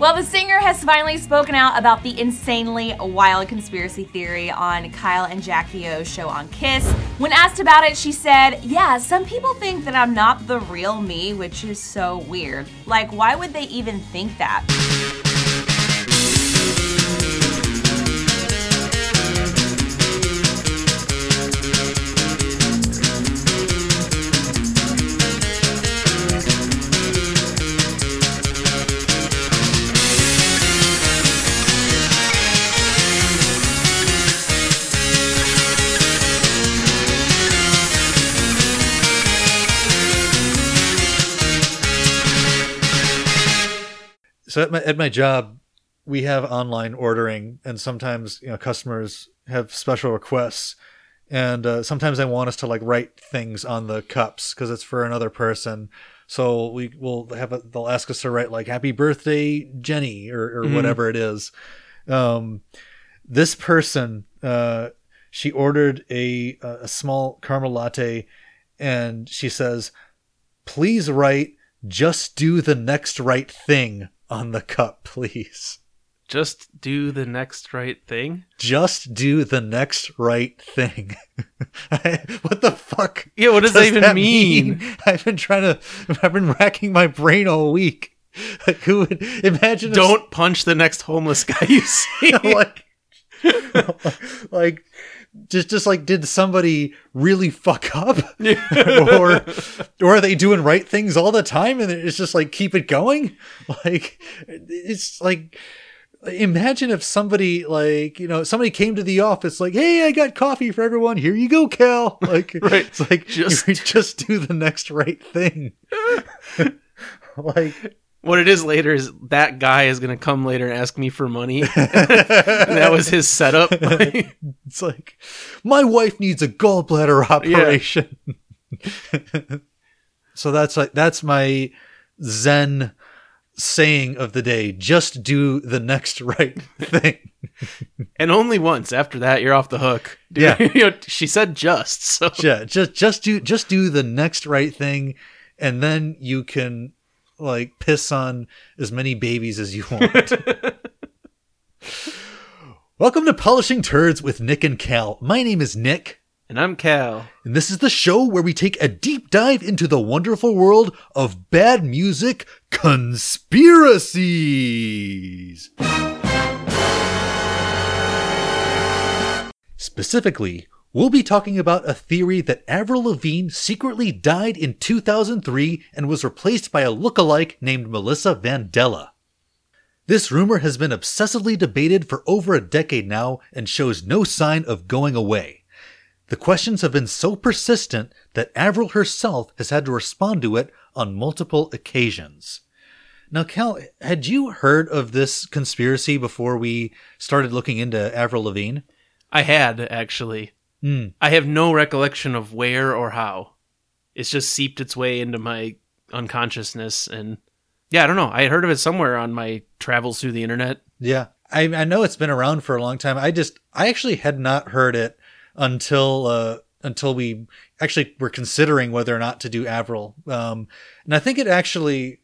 Well, the singer has finally spoken out about the insanely wild conspiracy theory on Kyle and Jackie O's show on Kiss. When asked about it, she said, Yeah, some people think that I'm not the real me, which is so weird. Like, why would they even think that? So at my at my job we have online ordering and sometimes you know customers have special requests. And uh, sometimes they want us to like write things on the cups because it's for another person. So we will have a, they'll ask us to write like happy birthday jenny or, or Mhm. whatever it is. Um, this person uh, she ordered a a small caramel latte and she says please write just do the next right thing on the cup please Just do the next right thing. just do the next right thing what the fuck Yeah, what does, that even mean? i've been trying to i've been racking my brain all week like who would imagine Don't punch the next homeless guy you see. like like just just like did somebody really fuck up? Or or are they doing right things all the time and it's just like keep it going? Like it's like imagine if somebody like you know somebody came to the office like hey i got coffee for everyone. Here you go cal. Like Right. it's like Just- just just do the next right thing. Like what it is later is that guy is gonna come later and ask me for money. that was his setup. it's like my wife needs a gallbladder operation so that's like that's my zen saying of the day just do the next right thing and only once. After that, you're off the hook. Yeah. You know, she said just. So yeah just just do just do the next right thing and then you can like piss on as many babies as you want welcome to polishing turds with nick and cal my name is nick And I'm Cal. And this is the show where we take a deep dive into the wonderful world of bad music conspiracies. Specifically, we'll be talking about a theory that Avril Lavigne secretly died in 2003 and was replaced by a look-alike named Melissa Vandella. This rumor has been obsessively debated for over a decade now and shows no sign of going away. The questions have been so persistent that Avril herself has had to respond to it on multiple occasions. Now, Cal, had you heard of this conspiracy before we started looking into Avril Lavigne? I had actually. Hmm. I have no recollection of where or how. It's just seeped its way into my unconsciousness, and yeah, I don't know. I heard of it somewhere on my travels through the internet. Yeah, I, I know it's been around for a long time. I just, I actually had not heard it until uh, until we actually were considering whether or not to do Avril. Um, and I think it actually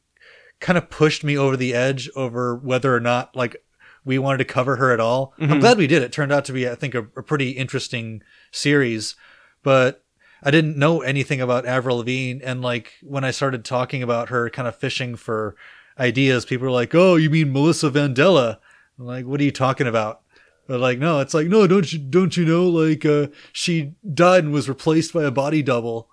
kind of pushed me over the edge over whether or not like we wanted to cover her at all. I'm Mhm. glad we did. It turned out to be, I think, a, a pretty interesting series, but I didn't know anything about Avril Lavigne. And like when I started talking about her, kind of fishing for ideas, people were like, "Oh, you mean Melissa Vandella?" I'm like, "What are you talking about?" But like, no, it's like, no, don't you don't you know? Like, uh, she died and was replaced by a body double.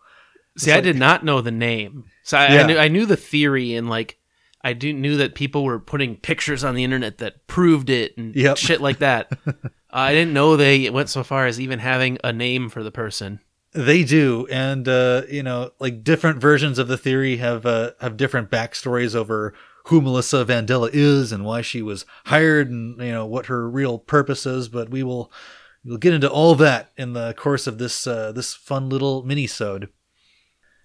See, I did not know the name, so I, I knew I knew the theory, and like I do knew that people were putting pictures on the internet that proved it and Yep. shit like that. I didn't know they went so far as even having a name for the person. They do, and uh, you know, like different versions of the theory have uh, have different backstories over who Melissa Vandella is and why she was hired, and you know what her real purpose is. But we will we'll get into all that in the course of this uh, this fun little mini-sode.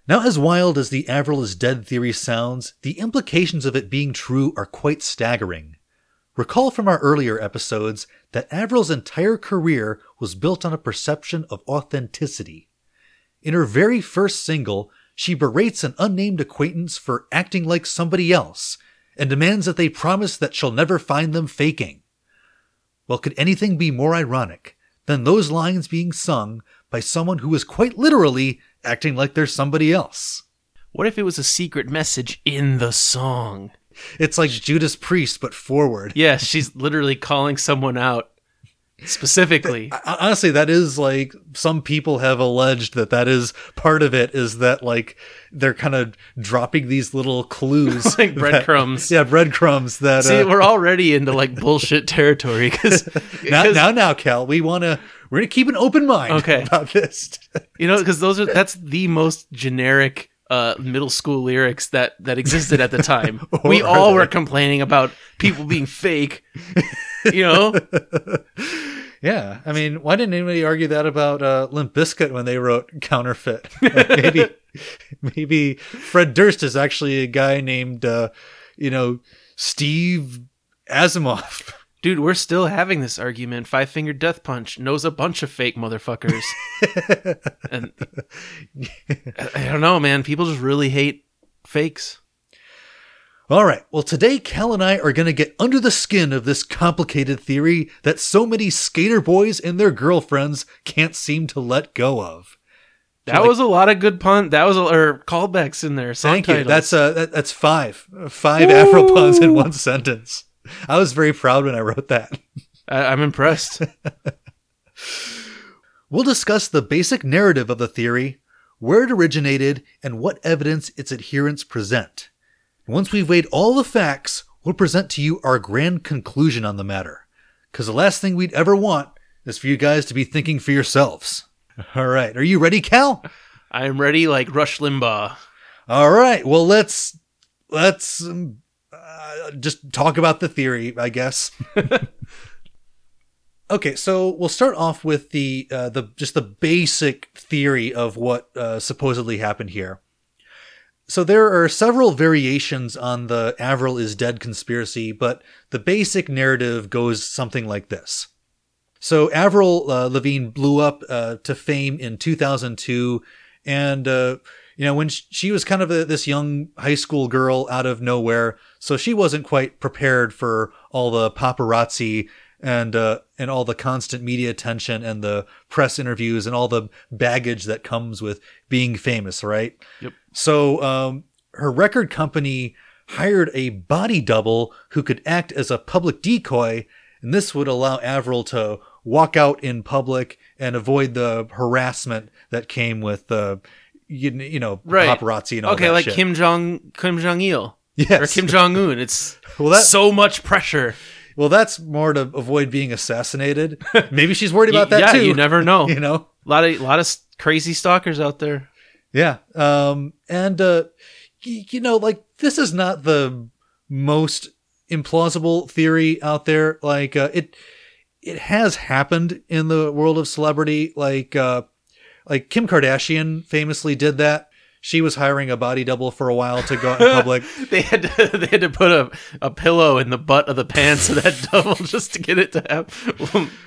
Now, as wild as the Avril is dead theory sounds, the implications of it being true are quite staggering. Recall from our earlier episodes that Avril's entire career was built on a perception of authenticity. In her very first single, she berates an unnamed acquaintance for acting like somebody else, and demands that they promise that she'll never find them faking. Well, could anything be more ironic than those lines being sung by someone who is quite literally acting like they're somebody else? What if it was a secret message in the song? It's like Judas Priest, but forward. Yeah, she's literally calling someone out specifically. Honestly that is like some people have alleged that that is part of it is that like they're kind of dropping these little clues Like breadcrumbs. yeah breadcrumbs that See, uh, we're already into like bullshit territory because now, now now cal we want to we're gonna keep an open mind Okay. about this you know because those are that's the most generic uh, middle school lyrics that that existed at the time. we all were complaining about people being fake. You know, yeah i mean why didn't anybody argue that about uh limp Bizkit when they wrote counterfeit Like, maybe maybe fred durst is actually a guy named uh you know steve asimov dude, we're still having this argument. Five Finger Death Punch knows a bunch of fake motherfuckers, and I, I don't know, man. People just really hate fakes. All right. Well, today Cal and I are going to get under the skin of this complicated theory that so many skater boys and their girlfriends can't seem to let go of. That was a lot of good pun. That was a, or callbacks in there. Thank you. That's uh that, that's five five Avril puns in one sentence. I was very proud when I wrote that. I, I'm impressed. We'll discuss the basic narrative of the theory, where it originated, and what evidence its adherents present. Once we've weighed all the facts, we'll present to you our grand conclusion on the matter. Because the last thing we'd ever want is for you guys to be thinking for yourselves. All right, are you ready, Cal? I'm ready, like Rush Limbaugh. All right, well let's let's um, uh, just talk about the theory, I guess. okay, so we'll start off with the uh, the just the basic theory of what uh, supposedly happened here. So there are several variations on the Avril is dead conspiracy, but the basic narrative goes something like this. So Avril uh, Lavigne blew up uh, to fame in 2002, and uh, you know when sh- she was kind of a, this young high school girl out of nowhere, so she wasn't quite prepared for all the paparazzi and uh, and all the constant media attention and the press interviews and all the baggage that comes with being famous, right? Yep. So um, her record company hired a body double who could act as a public decoy, and this would allow Avril to walk out in public and avoid the harassment that came with the you, you know Right. paparazzi and all Okay, that like shit. Kim Jong Kim Jong Il yes. or Kim Jong Un. It's Well, that- so much pressure. well, that's more to avoid being assassinated. Maybe she's worried about that yeah, too. you never know. You know. A lot of a lot of crazy stalkers out there. Yeah. Um, and, uh, y- you know, like, this is not the most implausible theory out there. Like, uh, it, it has happened in the world of celebrity. Like, uh, like Kim Kardashian famously did that. She was hiring a body double for a while to go out in public. They had to they had to put a, a pillow in the butt of the pants of that double just to get it to have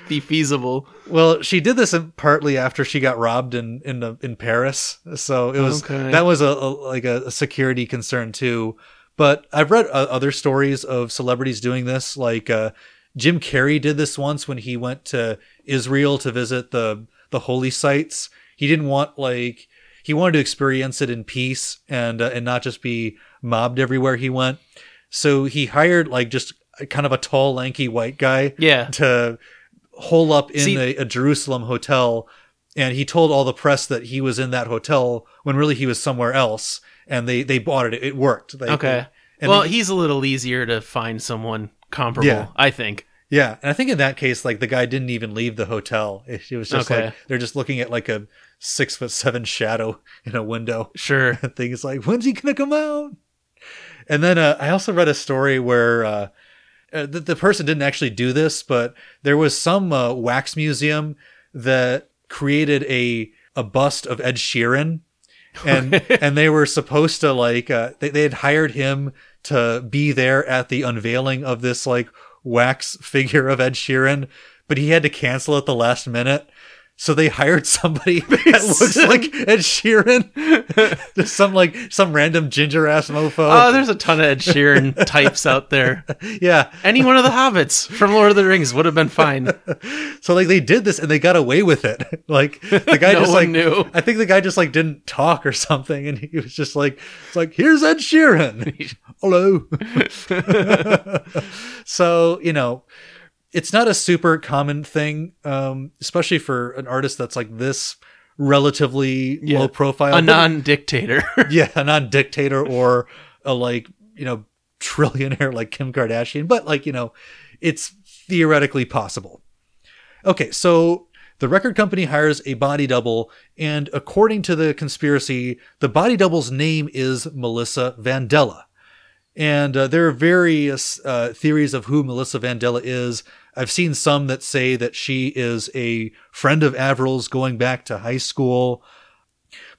be feasible. Well, she did this in, partly after she got robbed in in uh, in Paris, so it was Okay. that was a, a like a, a security concern too. But I've read uh, other stories of celebrities doing this, like uh, Jim Carrey did this once when he went to Israel to visit the the holy sites. He didn't want like he wanted to experience it in peace and uh, and not just be mobbed everywhere he went. So he hired like just kind of a tall, lanky white guy Yeah. to hole up in See- a, a Jerusalem hotel. And he told all the press that he was in that hotel when really he was somewhere else. And they, they bought it. It worked. Okay. well, he's a little easier to find someone comparable, Yeah. I think. Yeah. And I think in that case, like the guy didn't even leave the hotel. It, it was just Okay. like, they're just looking at like a six foot seven shadow in a window. Sure. And things like, when's he gonna come out? And then uh, I also read a story where uh, uh, the, the person didn't actually do this, but there was some uh, wax museum that created a a bust of Ed Sheeran, and and they were supposed to like uh, they they had hired him to be there at the unveiling of this like wax figure of Ed Sheeran, but he had to cancel at the last minute. So they hired somebody that looks like Ed Sheeran, just some like some random ginger ass mofo. Oh, there's a ton of Ed Sheeran types out there. yeah, Any one of the hobbits from Lord of the Rings would have been fine. so like they did this and they got away with it. Like the guy No just like knew. I think the guy just like didn't talk or something, and he was just like, "It's like here's Ed Sheeran, hello." so you know, it's not a super common thing, um, especially for an artist that's like this relatively Yeah. low profile. A non-dictator. yeah, a non-dictator or a like you know trillionaire like Kim Kardashian, but like you know, it's theoretically possible. Okay, so the record company hires a body double, and according to the conspiracy, the body double's name is Melissa Vandella. And uh, there are various uh, theories of who Melissa Vandella is. I've seen some that say that she is a friend of Avril's going back to high school.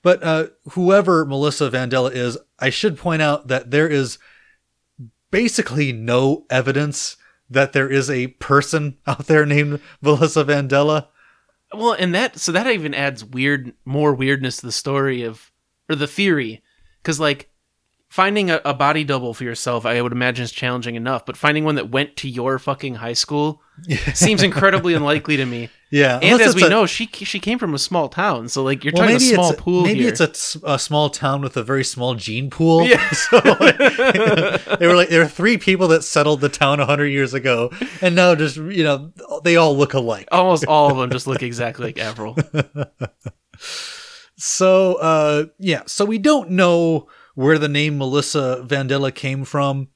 But uh, whoever Melissa Vandella is, I should point out that there is basically no evidence that there is a person out there named Melissa Vandella. Well, and that so that even adds weird, more weirdness to the story of or the theory, because like finding a, a body double for yourself, I would imagine is challenging enough, but finding one that went to your fucking high school seems incredibly unlikely to me. Yeah, And as we a- know, she she came from a small town, so like you're well, talking a small a, pool maybe here. it's a small town with a very small gene pool. Yeah. so they were like there were three people that settled the town hundred years ago, and now just you know they all look alike. Almost all of them just look exactly like Avril. So, uh, yeah, so we don't know where the name Melissa Vandella came from.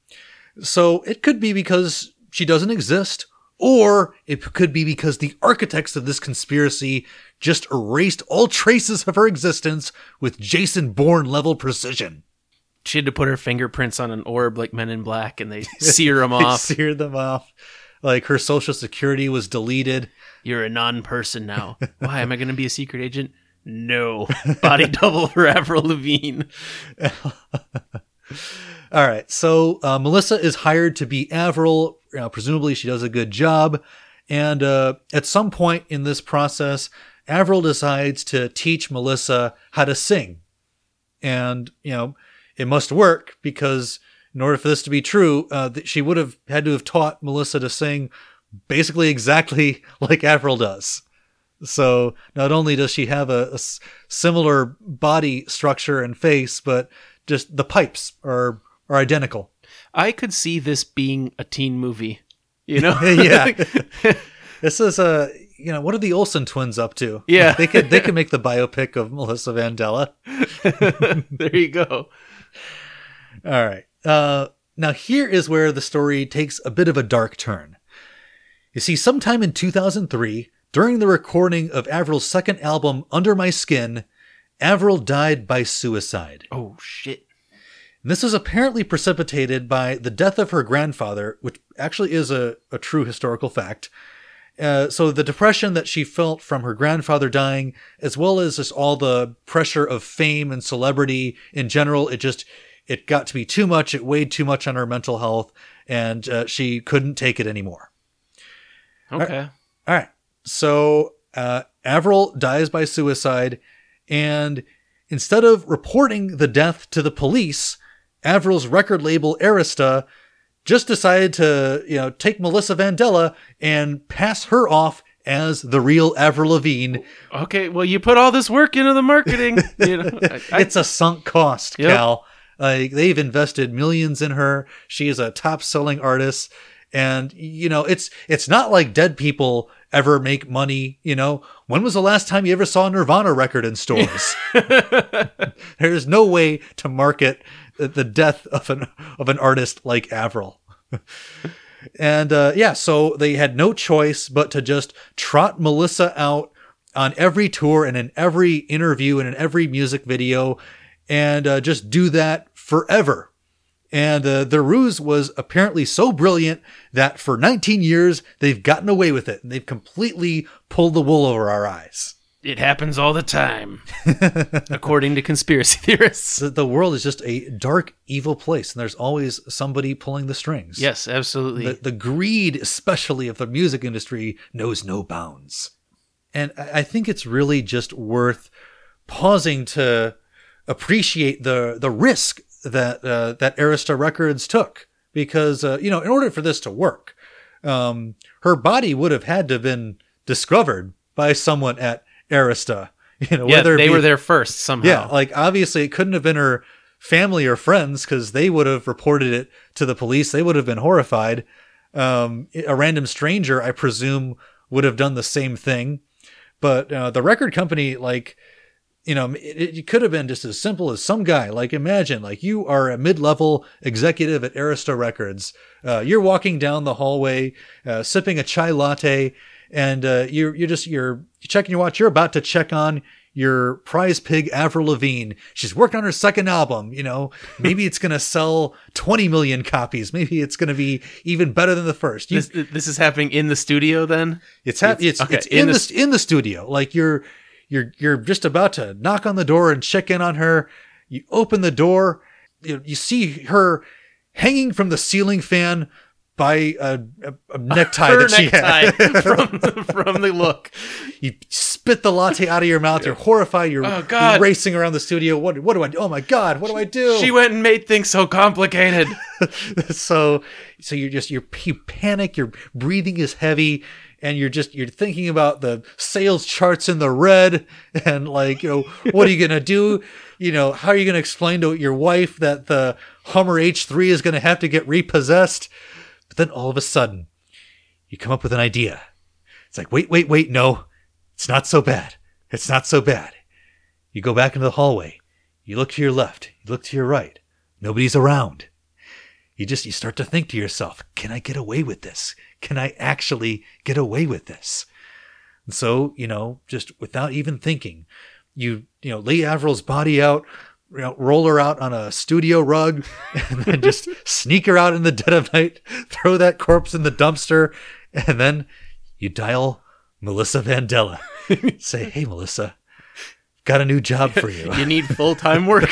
So it could be because she doesn't exist, or it could be because the architects of this conspiracy just erased all traces of her existence with Jason Bourne level precision. She had to put her fingerprints on an orb like Men in Black, and they sear them off. seared them off. Like her social security was deleted. You're a non-person now. Why am I going to be a secret agent? No, body double for Avril Lavigne. All right. So uh, Melissa is hired to be Avril. Uh, presumably, she does a good job. And uh, at some point in this process, Avril decides to teach Melissa how to sing. And, you know, it must work because in order for this to be true, uh, she would have had to have taught Melissa to sing basically exactly like Avril does. So not only does she have a similar body structure and face, but just the pipes are are identical. I could see this being a teen movie. You know? yeah. this is a you know what are the Olsen twins up to? Yeah. they could they could make the biopic of Melissa Vandella. there you go. All right. Uh, now here is where the story takes a bit of a dark turn. You see, sometime in 2003, during the recording of Avril's second album, Under My Skin, Avril died by suicide. Oh shit. And this was apparently precipitated by the death of her grandfather, which actually is a, a true historical fact. Uh, so the depression that she felt from her grandfather dying, as well as just all the pressure of fame and celebrity in general, it just it got to be too much. It weighed too much on her mental health, and uh, she couldn't take it anymore. Okay. All right. So uh, Avril dies by suicide, and instead of reporting the death to the police, Avril's record label Arista just decided to, you know, take Melissa Vandella and pass her off as the real Avril Lavigne. Okay. Well, you put all this work into the marketing. You know, I, I- It's a sunk cost, Yep. Cal. Like they've invested millions in her. She is a top-selling artist, and you know it's it's not like dead people ever make money. You know, when was the last time you ever saw a Nirvana record in stores? There's no way to market the- the death of an of an artist like Avril. and uh, yeah, so they had no choice but to just trot Melissa out on every tour and in every interview and in every music video, and uh, just do that forever. And uh, the ruse was apparently so brilliant that for 19 years they've gotten away with it, and they've completely pulled the wool over our eyes. it happens all the time, according to conspiracy theorists. The, the world is just a dark, evil place, and there's always somebody pulling the strings. Yes, absolutely. The, the greed, especially of the music industry, knows no bounds. and I I think it's really just worth pausing to appreciate the the risk that uh, that Arista Records took because uh, you know in order for this to work, um, her body would have had to have been discovered by someone at Arista. You know, Yeah, whether they be- were there first somehow. yeah, like obviously it couldn't have been her family or friends because they would have reported it to the police. They would have been horrified. Um, a random stranger, I presume, would have done the same thing. But uh, the record company, like, you know, it, it could have been just as simple as some guy. Like, imagine, like, you are a mid-level executive at Arista Records. Uh, you're walking down the hallway, uh, sipping a chai latte, and uh, you're you're just you're, checking your watch. You're about to check on your prize pig Avril Lavigne. She's working on her second album. You know, maybe it's gonna sell 20 million copies. Maybe it's gonna be even better than the first. You, This, this is happening in the studio then? it's hap- it's, okay, it's in in, the the, in the studio. Like you're you're you're just about to knock on the door and check in on her. You open the door, you, you see her hanging from the ceiling fan by a, a, a necktie that she necktie had. from, from the look. you spit the latte out of your mouth. You're horrified. You're, Oh, God. you're racing around the studio. What what do I? do? Oh my God! What do I do? She went and made things so complicated. so so you're just you're you panic your breathing is heavy and you're just you're thinking about the sales charts in the red and like you know what are you gonna do? You know how are you gonna explain to your wife that the hummer h3 is gonna have to get repossessed? But then all of a sudden you come up with an idea. It's like wait wait wait no it's not so bad. It's not so bad. You go back into the hallway. You look to your left. You look to your right. Nobody's around. You just you start to think to yourself can i get away with this can i actually get away with this and so you know just without even thinking you you know lay avril's body out you know, roll her out on a studio rug and then just sneak her out in the dead of night throw that corpse in the dumpster and then you dial melissa vandella say hey melissa got a new job for you You need full time work.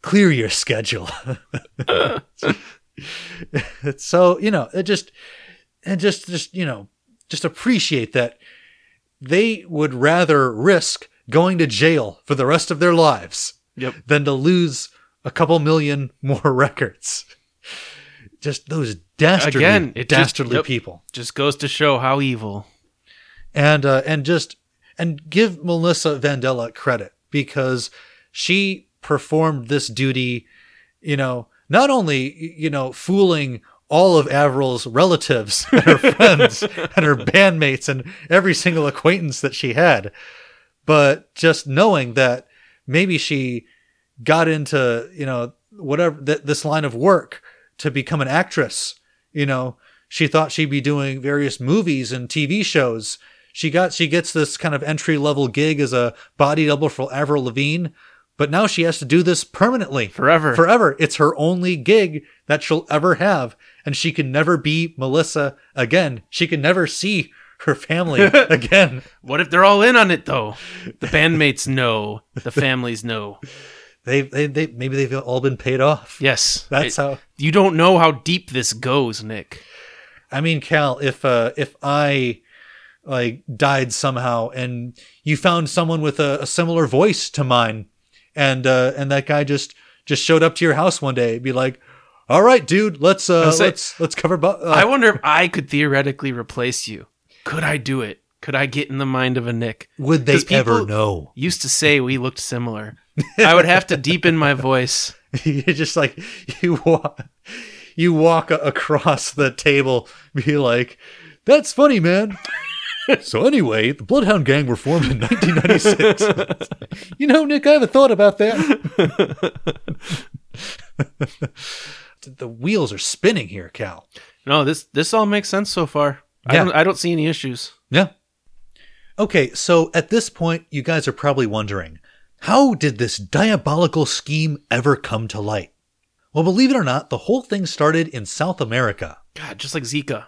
clear your schedule. so, you know, it just, and just, just, you know, just appreciate that they would rather risk going to jail for the rest of their lives Yep. than to lose a couple million more records. Just those dastardly, Again, it just- dastardly yep. people Just goes to show how evil. and uh, and just and give Melissa Vandella credit because she performed this duty, you know, not only you know fooling all of Avril's relatives and her friends and her bandmates and every single acquaintance that she had, but just knowing that maybe she got into you know whatever th- this line of work to become an actress you know she thought she'd be doing various movies and tv shows. She got she gets this kind of entry level gig as a body double for avril lavigne but now she has to do this permanently Forever. forever it's her only gig that she'll ever have and she can never be melissa again she can never see her family again What if they're all in on it though? The bandmates know. The families know. they, they, they maybe they've all been paid off Yes. that's It- how You don't know how deep this goes, Nick. I mean, Cal, if uh, if I like died somehow and you found someone with a, a similar voice to mine, and uh, and that guy just just showed up to your house one day, be like, "All right, dude, let's uh, say- let's let's cover." Bu- uh, I wonder if I could theoretically replace you. Could I do it? Could I get in the mind of a Nick? would they ever know? Used to say we looked similar. I would have to deepen my voice. you just like you walk you walk across the table, be like, "That's funny, man." so anyway, the Bloodhound Gang were formed in 1996. you know, Nick, I haven't thought about that. the wheels are spinning here, Cal. No, this this all makes sense so far. I Yeah. don't I don't see any issues. Yeah. Okay, so at this point, you guys are probably wondering how did this diabolical scheme ever come to light? Well, believe it or not, the whole thing started in South America. God, just like Zika.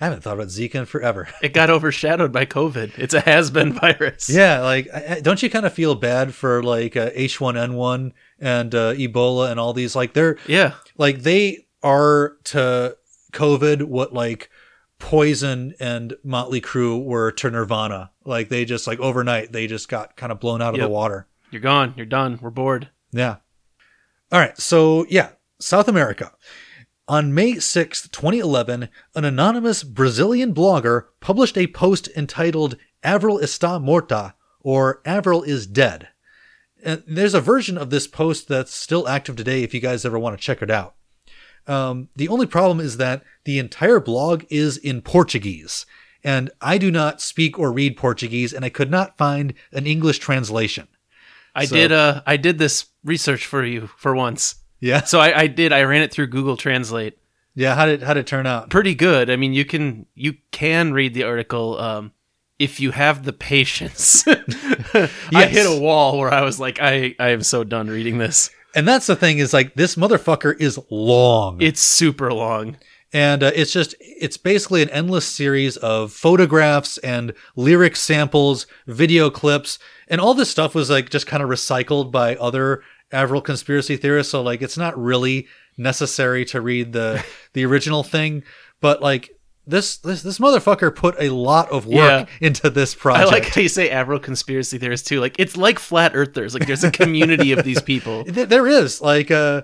I haven't thought about Zika in forever. It got overshadowed by COVID. It's a has-been virus. Yeah, like, don't you kind of feel bad for like uh, H1N1 and uh, Ebola and all these? Like, they're Yeah. like they are to COVID what like Poison and Motley Crue were to Nirvana. Like they just like overnight they just got kind of blown out of Yep. the water. You're gone. You're done. We're bored. Yeah. All right. So, yeah, South America. On May 6th, 2011, an anonymous Brazilian blogger published a post entitled Avril está morta, or Avril is dead. And there's a version of this post that's still active today if you guys ever want to check it out. Um, the only problem is that the entire blog is in Portuguese, and I do not speak or read Portuguese, and I could not find an English translation. I So- did. Uh, I did this research for you for once. Yeah. So I, I did. I ran it through Google Translate. Yeah. How did, how did it turn out? Pretty good. I mean, you can you can read the article um, if you have the patience. I hit a wall where I was like, I I am so done reading this. And that's the thing is like this motherfucker is long. It's super long. and uh, it's just it's basically an endless series of photographs and lyric samples, video clips, and all this stuff was like just kind of recycled by other Avril conspiracy theorists. So like it's not really necessary to read the the original thing, but like this this this motherfucker put a lot of work Yeah. into this project. I like how you say Avril conspiracy theorists too. Like it's like flat earthers. Like there's a community of these people. Th- There is like uh,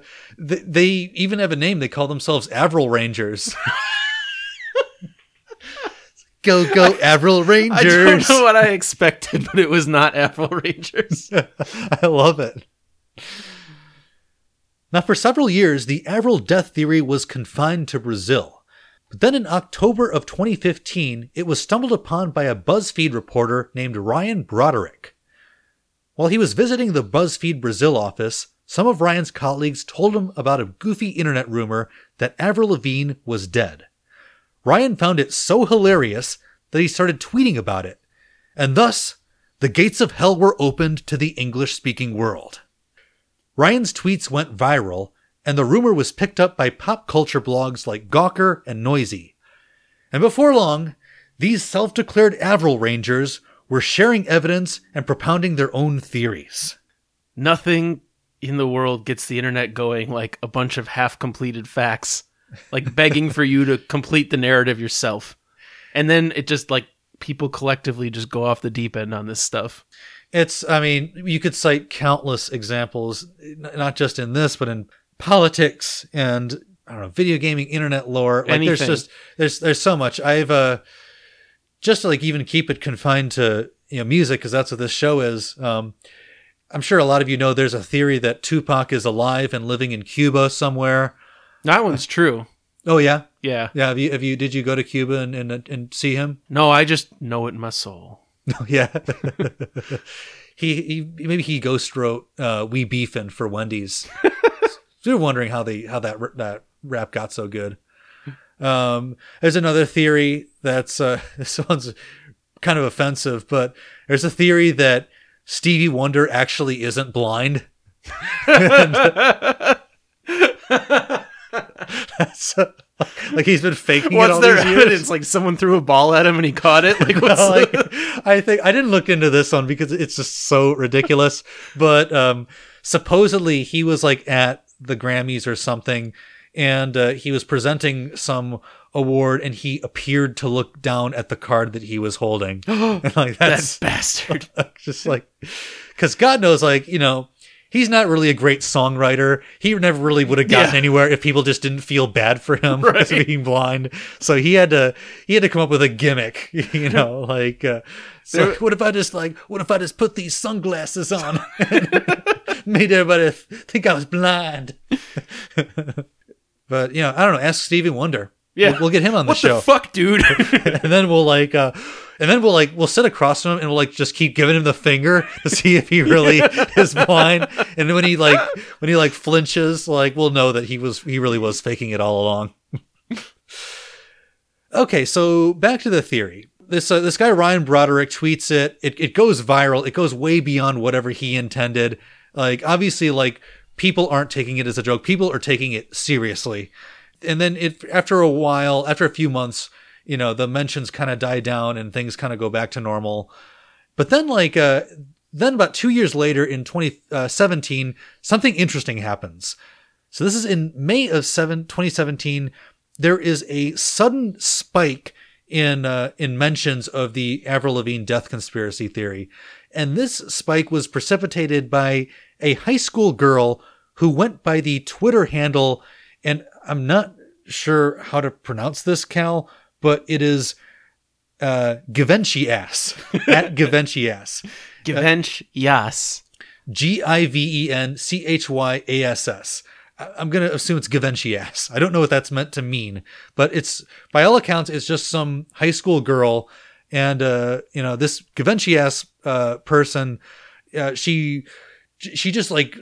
th- they even have a name. They call themselves Avril Rangers. go go Avril Rangers. I don't know what I expected, but it was not Avril Rangers. I love it. Now, for several years, the Avril death theory was confined to Brazil. But then in October of 2015, it was stumbled upon by a BuzzFeed reporter named Ryan Broderick. While he was visiting the BuzzFeed Brazil office, some of Ryan's colleagues told him about a goofy internet rumor that Avril Lavigne was dead. Ryan found it so hilarious that he started tweeting about it, and thus the gates of hell were opened to the English speaking world. Ryan's tweets went viral, and the rumor was picked up by pop culture blogs like Gawker and Noisey. And before long, these self declared Avril Rangers were sharing evidence and propounding their own theories. Nothing in the world gets the internet going like a bunch of half completed facts, like begging for you to complete the narrative yourself. And then it just like people collectively just go off the deep end on this stuff. It's, I mean, you could cite countless examples, not just in this, but in politics and I don't know, video gaming, internet lore. Like there's just there's there's so much. I've uh just to like even keep it confined to you know music because that's what this show is. Um, I'm sure a lot of you know there's a theory that Tupac is alive and living in Cuba somewhere. That one's true. Oh yeah, Yeah. yeah. Have you have you did you go to Cuba and and, and see him? No, I just know it in my soul. yeah. he, he maybe he ghost wrote uh, "We Beefin" for Wendy's. you're wondering how they how that that rap got so good. Um, there's another theory that's uh, this one's kind of offensive, but there's a theory that Stevie Wonder actually isn't blind. That's, uh, like he's been faking it What's all their these years. evidence? Like someone threw a ball at him and he caught it? Like what's No, like, I think I didn't look into this one because it's just so ridiculous. but um, supposedly he was like at the Grammys or something, and uh, he was presenting some award, and he appeared to look down at the card that he was holding. and like that that's bastard? just like because God knows, like you know. He's not really a great songwriter. He never really would have gotten Yeah. anywhere if people just didn't feel bad for him Right. as being blind. So he had to he had to come up with a gimmick, you know, like uh, so There- what if I just like what if I just put these sunglasses on, made everybody th- think I was blind. but you know, I don't know. Ask Stevie Wonder. Yeah. we'll, we'll get him on the What show, the fuck, dude? and then we'll like, uh, and then we'll like we'll sit across from him and we'll like just keep giving him the finger to see if he really is blind. And when he like when he like flinches, like we'll know that he was he really was faking it all along. Okay, so back to the theory. This uh, this guy Ryan Broderick tweets it. It it goes viral. It goes way beyond whatever he intended. Like obviously, like people aren't taking it as a joke. People are taking it seriously. And then it after a while, after a few months, you know, the mentions kind of die down and things kind of go back to normal. But then like uh then about 2 years later in 2017, something interesting happens. So this is in May of 7 2017 there is a sudden spike in uh, in mentions of the Avril Lavigne death conspiracy theory, and this spike was precipitated by a high school girl who went by the Twitter handle, and I'm not sure how to pronounce this, Cal, but it is uh, Givenchy ass at Givenchy ass. Givenchy, yes. G I V E N C H Y A S S. I'm gonna assume it's Givenchy ass. I don't know what that's meant to mean, but it's by all accounts, it's just some high school girl, and uh, you know this Givenchy ass uh, person. Uh, she she just like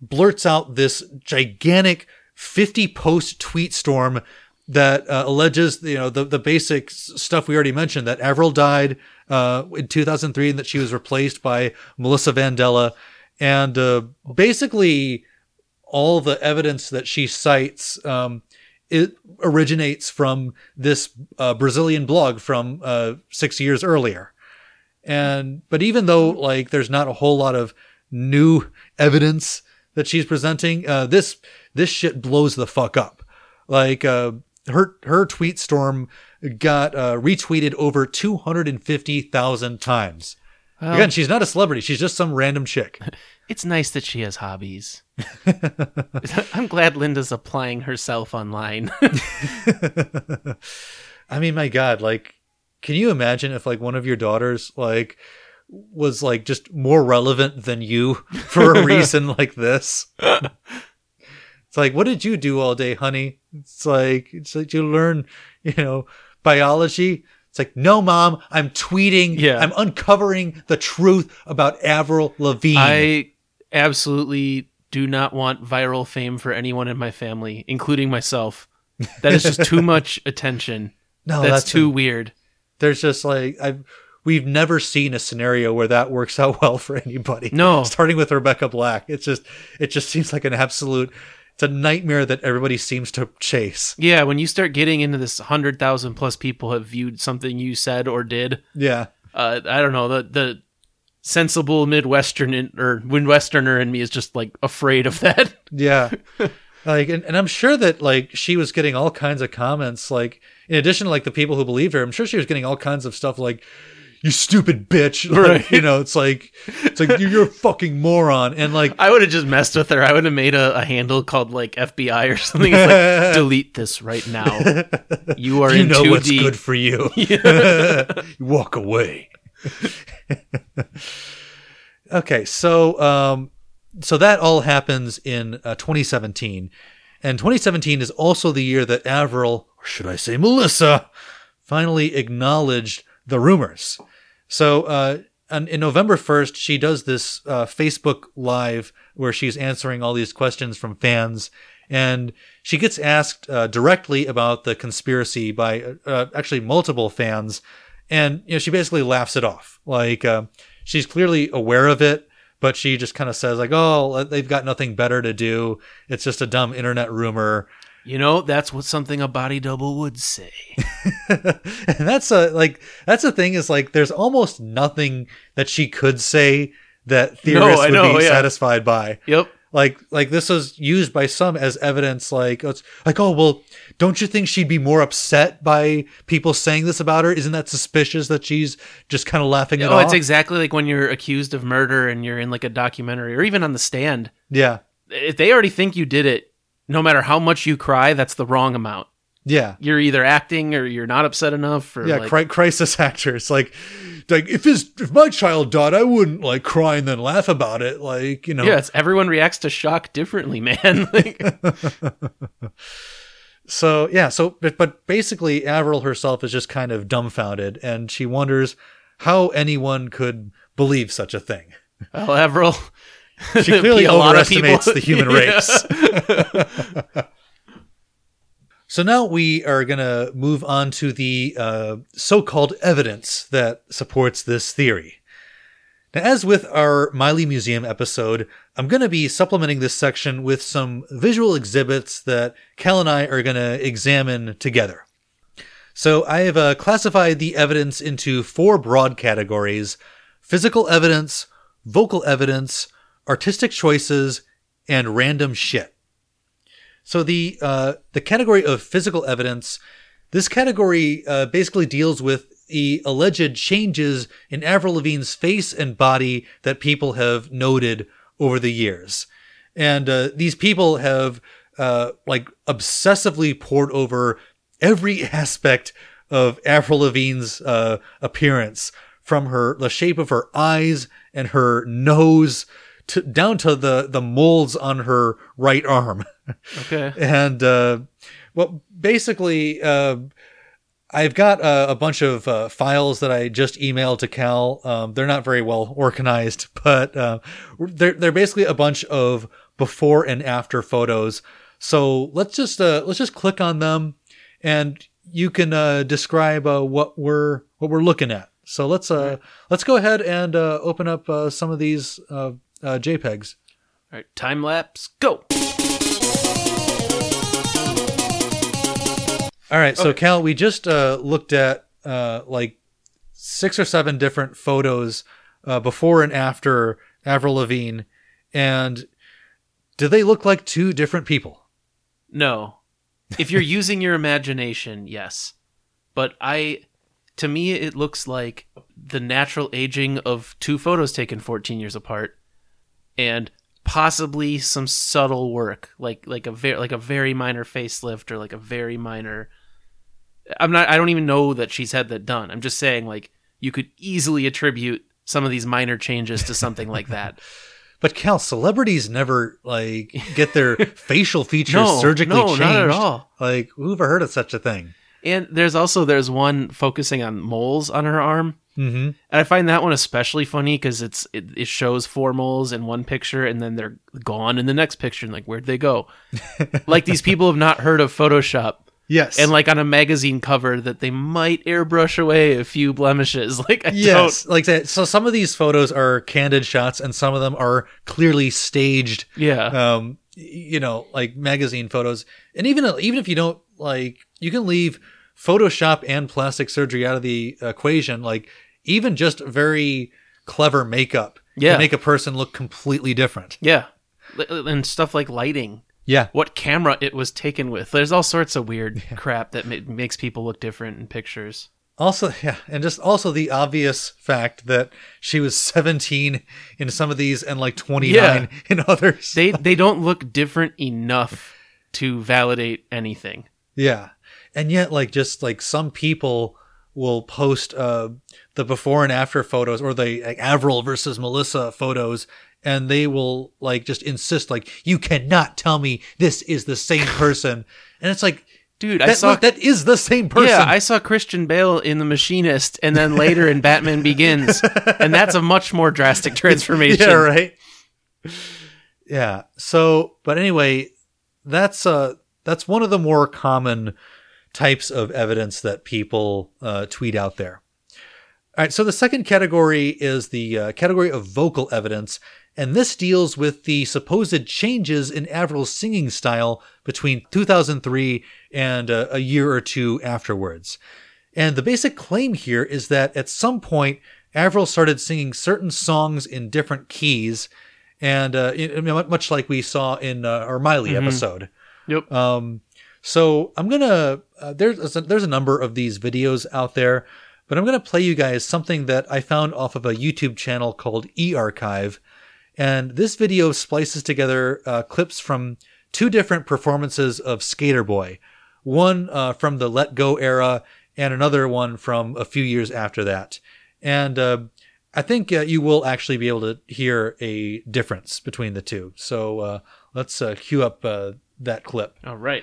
blurts out this gigantic 50 post tweet storm that uh, alleges you know the the basic stuff we already mentioned that Avril died uh, in 2003 and that she was replaced by Melissa Vandella. And uh, basically all the evidence that she cites um, it originates from this uh, Brazilian blog from uh, six years earlier. And but even though like there's not a whole lot of new evidence that she's presenting uh, this this shit blows the fuck up. Like uh, her her tweet storm got uh, retweeted over 250,000 times Well, again she's not a celebrity she's just some random chick it's nice that she has hobbies. I'm glad Linda's applying herself online. I mean, my God, like, can you imagine if like one of your daughters like was like just more relevant than you for a reason like this? It's like, what did you do all day, honey? It's like, it's like you learn, you know, biology. It's like, no, mom, I'm tweeting. Yeah. I'm uncovering the truth about Avril Lavigne. I absolutely do not want viral fame for anyone in my family, including myself. That is just too much attention. no, that's, that's too weird. there's just like I've we've never seen a scenario where that works out well for anybody. No. starting with Rebecca Black, it's just it just seems like an absolute it's a nightmare that everybody seems to chase. Yeah, when you start getting into this hundred thousand plus people have viewed something you said or did, Yeah, uh, I don't know the the sensible Midwestern in, or Midwesterner in me is just like afraid of that. yeah. like, and, and I'm sure that like she was getting all kinds of comments. Like, in addition to like the people who believed her, I'm sure she was getting all kinds of stuff like. You stupid bitch! Like, Right. You know, it's like, it's like you're a fucking moron, and like, I would have just messed with her. I would have made a, a handle called like FBI or something. It's like delete this right now. You are you in know too what's deep. good for you. you walk away. okay, so um, so that all happens in uh, 2017, and 2017 is also the year that Avril, or should I say Melissa, finally acknowledged the rumors. So uh, on, in November 1st, she does this uh, Facebook Live where she's answering all these questions from fans. And she gets asked uh, directly about the conspiracy by uh, uh, actually multiple fans. And, you know, she basically laughs it off. Like, uh, she's clearly aware of it, but she just kind of says, like, oh, they've got nothing better to do. It's just a dumb internet rumor. You know, that's what something a body double would say. and that's a like that's the thing is like there's almost nothing that she could say that theorists I would know, be yeah. satisfied by. Yep. Like like this was used by some as evidence like it's like oh well don't you think she'd be more upset by people saying this about her? Isn't that suspicious that she's just kind of laughing it Oh, off? it's exactly like when you're accused of murder and you're in like a documentary or even on the stand. yeah. If they already think you did it, no matter how much you cry, that's the wrong amount. Yeah. You're either acting or you're not upset enough. Or Yeah, like, cri- crisis actors. Like, like if his if my child died, I wouldn't like cry and then laugh about it. Like, you know, yeah, it's everyone reacts to shock differently, man. Like, So yeah, so but, but basically Avril herself is just kind of dumbfounded and she wonders how anyone could believe such a thing. well, Avril. She clearly a lot of people- overestimates the human race. so now we are going to move on to the uh, so-called evidence that supports this theory. Now, as with our Miley Museum episode, I'm going to be supplementing this section with some visual exhibits that Cal and I are going to examine together. So I have uh, classified the evidence into four broad categories physical evidence, vocal evidence, artistic choices, and random shit. So the uh, the category of physical evidence, This category uh, basically deals with the alleged changes in Avril Lavigne's face and body that people have noted over the years. And uh, these people have uh, like obsessively pored over every aspect of Avril Lavigne's uh, appearance, from her the shape of her eyes and her nose to down to the the molds on her right arm. Okay. and uh, well, basically, uh, I've got uh, a bunch of uh, files that I just emailed to Cal. Um, they're not very well organized, but uh, they're they're basically a bunch of before and after photos. So let's just uh, let's just click on them, and you can uh, describe uh, what we're what we're looking at. So let's uh, let's go ahead and uh, open up uh, some of these uh, uh, JPEGs. All right, time lapse, go. All right, so Cal, we just uh, looked at uh, like six or seven different photos uh, before and after Avril Lavigne, and do they look like two different people? No. If you're using your imagination, yes. But I to me it looks like the natural aging of two photos taken 14 years apart and possibly some subtle work like like a very like a very minor facelift or like a very minor I'm not I don't even know that she's had that done. I'm just saying like you could easily attribute some of these minor changes to something like that. But Cal, celebrities never like get their facial features No, surgically no, changed. not at all. Like, who ever heard of such a thing? And there's also there's one focusing on moles on her arm. Mm-hmm. And I find that one especially funny because it's it, it shows four moles in one picture and then they're gone in the next picture. And like, where'd they go? like these people have not heard of Photoshop, Yes, and like on a magazine cover that they might airbrush away a few blemishes. Like, I yes, like that. So some of these photos are candid shots, and some of them are clearly staged. Yeah, um you know like magazine photos and even even if you don't like you can leave photoshop and plastic surgery out of the equation like even just very clever makeup Yeah. can make a person look completely different yeah, and stuff like lighting. yeah What camera it was taken with. There's all sorts of weird crap that ma- makes people look different in pictures. also yeah and just also the obvious fact that she was 17 in some of these and like 29 Yeah. in others They they don't look different enough to validate anything. Yeah. And yet, like, just like some people will post uh, the before and after photos or the like, Avril versus Melissa photos, and they will like just insist, like, you cannot tell me this is the same person. and it's like, Dude, I saw look, that is the same person. Yeah, I saw Christian Bale in The Machinist, and then later in Batman Begins, and that's a much more drastic transformation. yeah, right. Yeah. So, but anyway, that's uh that's one of the more common types of evidence that people uh, tweet out there. All right. So the second category is the uh, category of vocal evidence, and this deals with the supposed changes in Avril's singing style between 2003 and uh, a year or two afterwards. And the basic claim here is that at some point, Avril started singing certain songs in different keys, and uh, in, much like we saw in uh, our Miley episode. Yep. Um, so I'm gonna uh, there's a, there's a number of these videos out there, but I'm gonna play you guys something that I found off of a YouTube channel called eArchive, and this video splices together uh, clips from two different performances of Sk8er Boi, one uh, from the Let Go era and another one from a few years after that, and uh, I think uh, you will actually be able to hear a difference between the two. So uh, let's uh, cue up uh, that clip. All right.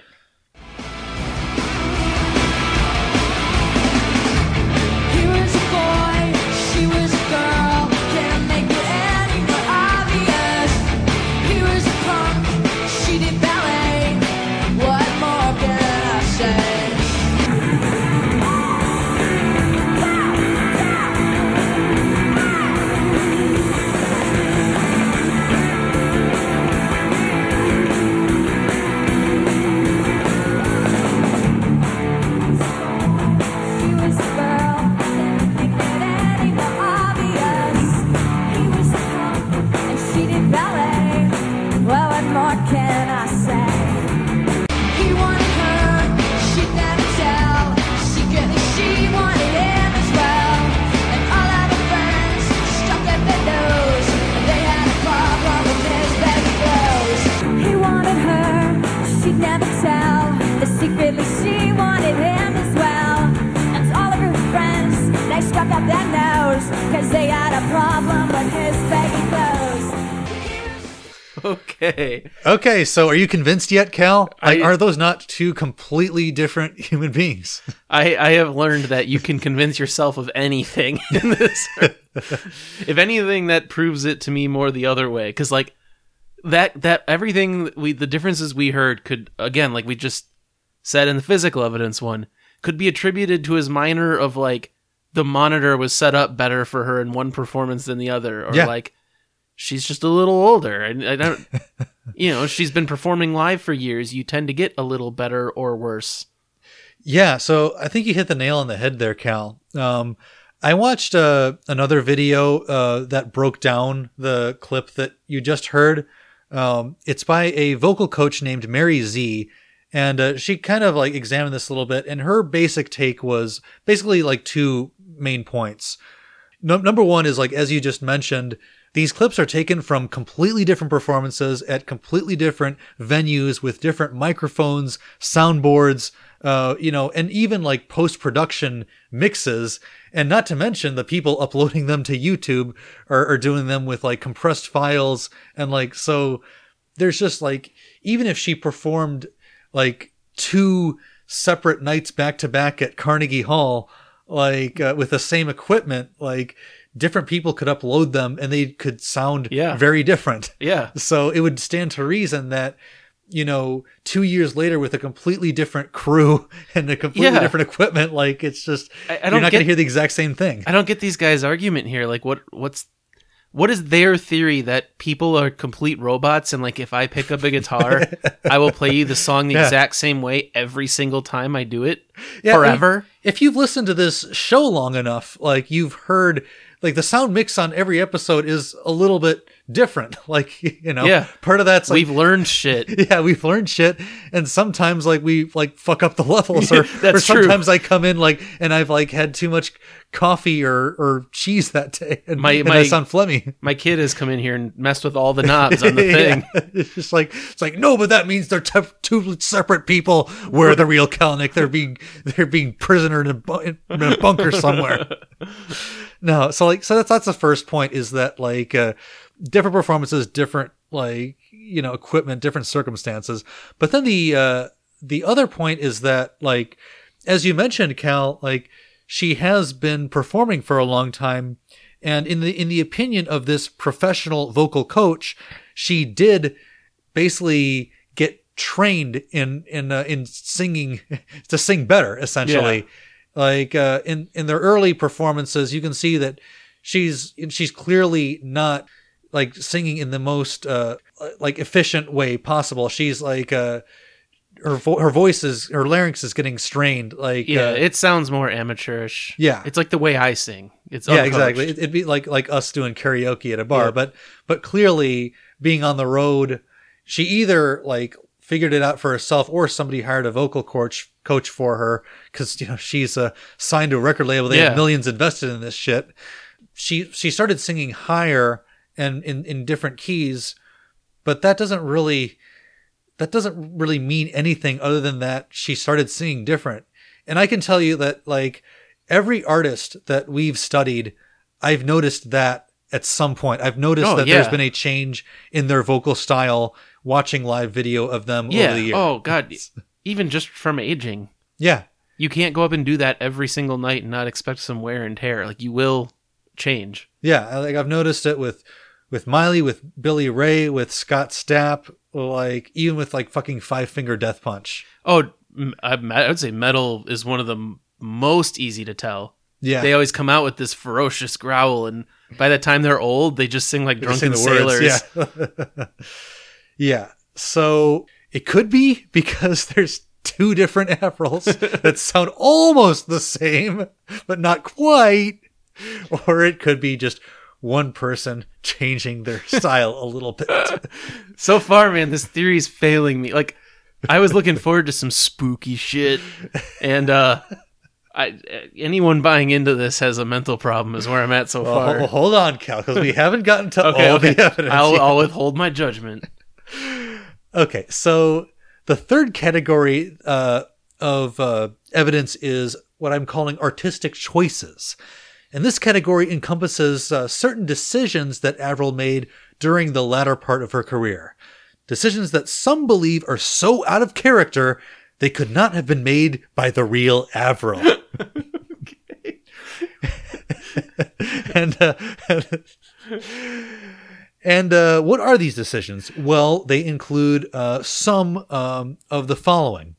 Okay. Okay, so are you convinced yet, Cal? Like, I- are those not two completely different human beings? I, I have learned that you can convince yourself of anything in this. if anything, that proves it to me more the other way. Because like that that everything we the differences we heard could again like we just said in the physical evidence one could be attributed to his minor of like the monitor was set up better for her in one performance than the other, or Yeah. like she's just a little older and I don't. you know, she's been performing live for years. You tend to get a little better or worse. Yeah, so I think you hit the nail on the head there, Cal. Um, I watched uh, another video uh, that broke down the clip that you just heard. Um, it's by a vocal coach named Mary Z, and uh, she kind of like examined this a little bit. And her basic take was basically like two main points. No, number one is like as you just mentioned, these clips are taken from completely different performances at completely different venues with different microphones, soundboards, uh, you know, and even like post production mixes. And not to mention the people uploading them to YouTube are, are doing them with like compressed files. And like, so there's just like, even if she performed like two separate nights back to back at Carnegie Hall, like uh, with the same equipment, like different people could upload them and they could sound Yeah. very different. Yeah. So it would stand to reason that, you know, two years later with a completely different crew and a completely Yeah. different equipment, like it's just I- I you're don't not going to hear the exact same thing. I don't get these guys' argument here. Like, what what's what is their theory that people are complete robots and like if I pick up a guitar, I will play you the song the Yeah. exact same way every single time I do it Yeah, forever? If you've listened to this show long enough, like you've heard, like the sound mix on every episode is a little bit different. Like you know, Yeah. part of that's like We've learned shit. yeah, we've learned shit, and sometimes like we like fuck up the levels, or, That's or true. sometimes I come in like and I've like had too much coffee or or cheese that day, and, My- and my- I sound phlegmy. My kid has come in here and messed with all the knobs on the thing. Yeah. It's just like it's like no, but that means they're t- two separate people. Where the real Kalnick? They're being they're being prisoner in a, bu- in a bunker somewhere. no, so like so that's that's the first point is that like uh, different performances, different like you know equipment, different circumstances. But then the uh, the other point is that like as you mentioned, Cal, like she has been performing for a long time, and in the in the opinion of this professional vocal coach, she did basically get trained in in uh, in singing to sing better essentially. Like uh in in their early performances you can see that she's she's clearly not like singing in the most uh like efficient way possible she's like uh her vo- her voice is her larynx is getting strained like Yeah, uh, it sounds more amateurish. Yeah. It's like the way I sing. It's yeah uncoached. exactly It- it'd be like like us doing karaoke at a bar Yeah. but but clearly being on the road she either like figured it out for herself or somebody hired a vocal coach coach for her because you know she's uh, signed to a record label they Yeah. have millions invested in this shit she she started singing higher and in in different keys but that doesn't really that doesn't really mean anything other than that she started singing different. And I can tell you that like every artist that we've studied, I've noticed that at some point. I've noticed Oh, that there's been a change in their vocal style watching live video of them over the years. Oh god. Even just from aging. Yeah. You can't go up and do that every single night and not expect some wear and tear. Like you will change. Yeah, like I've noticed it with with Miley, with Billy Ray, with Scott Stapp, like even with like fucking Five Finger Death Punch. Oh, I would say metal is one of the m- most easy to tell. Yeah. They always come out with this ferocious growl, and by the time they're old, they just sing like They drunken the sailors. words, Yeah. yeah. So it could be because there's two different Avrils that sound almost the same, but not quite. Or it could be just one person changing their style a little bit. So far, man, this theory is failing me. Like, I was looking forward to some spooky shit, and uh, I anyone buying into this has a mental problem. Is where I'm at so far. Oh, hold on, Cal, because we haven't gotten to okay, all okay. the evidence. I'll. I'll withhold my judgment. Okay, so the third category uh, of uh, evidence is what I'm calling artistic choices. And this category encompasses uh, certain decisions that Avril made during the latter part of her career. Decisions that some believe are so out of character they could not have been made by the real Avril. and uh, and uh, what are these decisions? Well, they include uh, some um, of the following.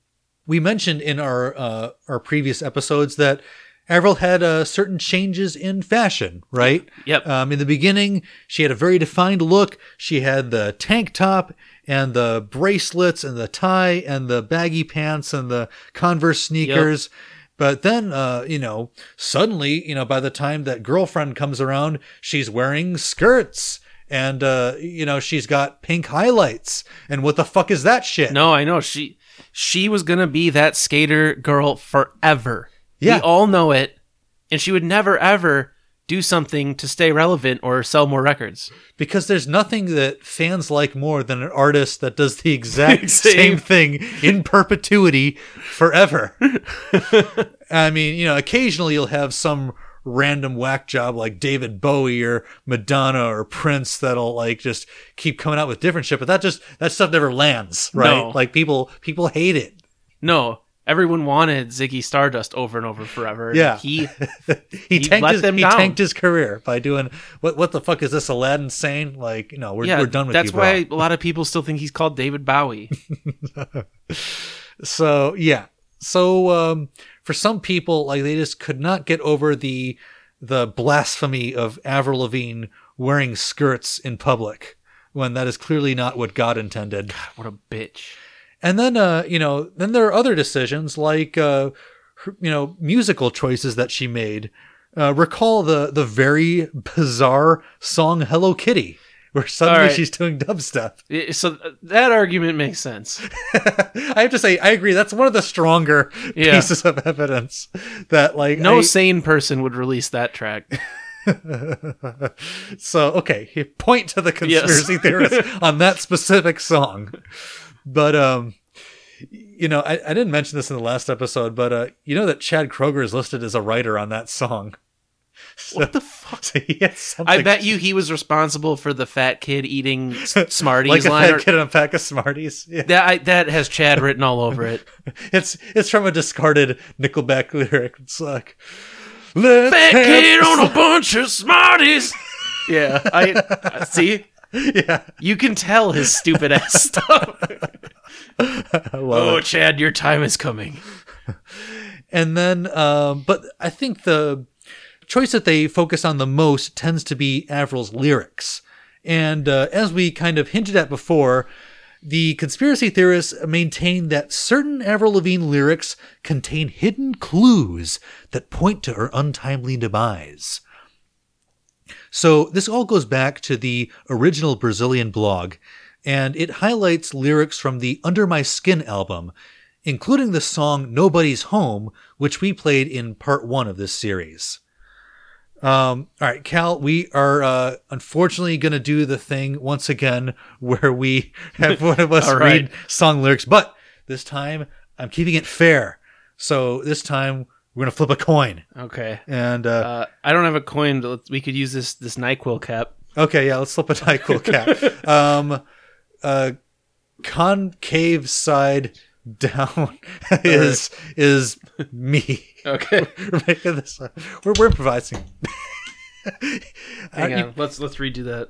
We mentioned in our uh, our previous episodes that Avril had uh, certain changes in fashion, right? Yep. Um, in the beginning, she had a very defined look. She had the tank top and the bracelets and the tie and the baggy pants and the Converse sneakers. Yep. But then, uh, you know, suddenly, you know, by the time that girlfriend comes around, she's wearing skirts and, uh, you know, she's got pink highlights. And what the fuck is that shit? No, I know she she was gonna be that skater girl forever. Yeah. we all know it, and she would never ever do something to stay relevant or sell more records. Because there's nothing that fans like more than an artist that does the exact Same. same thing in perpetuity forever. I mean, you know, occasionally you'll have some random whack job like David Bowie or Madonna or Prince that'll like just keep coming out with different shit, but that just that stuff never lands, right? No. Like people people hate it. No, everyone wanted Ziggy Stardust over and over forever. and Yeah. he He, He tanked his, he down. tanked his career by doing what what the fuck is this Aladdin Sane? Like, you know, we're yeah, we're done with that's you, bro. why a lot of people still think he's called David Bowie. So yeah. So um, for some people, like they just could not get over the the blasphemy of Avril Lavigne wearing skirts in public when that is clearly not what God intended. what a bitch. And then uh, you know, then there are other decisions like uh, her, you know musical choices that she made. Uh, recall the the very bizarre song "Hello Kitty," where suddenly right. she's doing dubstep. So uh, that argument makes sense. I have to say, I agree. That's one of the stronger Yeah. pieces of evidence that, like, No I- sane person would release that track. so okay, you point to the conspiracy theorists on that specific song, but um, you know, I, I didn't mention this in the last episode, but uh, you know that Chad Kroeger is listed as a writer on that song. So, What the fuck? so he has something I bet you he was responsible for the fat kid eating Smarties like a line. fat or- kid on a pack of Smarties. Yeah. that I, that has Chad written all over it. It's it's from a discarded Nickelback lyric. It's like, Let's Fat kid on a bunch of Smarties. Yeah, I, I see. Yeah, You can tell his stupid ass stuff. Oh, it. Chad, your time is coming. And then, um, but I think the choice that they focus on the most tends to be Avril's lyrics. And uh, as we kind of hinted at before, the conspiracy theorists maintain that certain Avril Lavigne lyrics contain hidden clues that point to her untimely demise. So this all goes back to the original Brazilian blog, and it highlights lyrics from the Under My Skin album, including the song Nobody's Home, which we played in part one of this series. Um, all right, Cal, we are uh, unfortunately going to do the thing once again where we have one of us right. read song lyrics, but this time I'm keeping it fair. So this time we're going to flip a coin. Okay. And uh, Uh, I don't have a coin, but we could use this this Nyquil cap. Okay, yeah, let's flip a NyQuil cap. um, uh, concave side down is is me. Okay. We're making this. We're, we're improvising. Hang Uh, you- on. Let's let's redo that.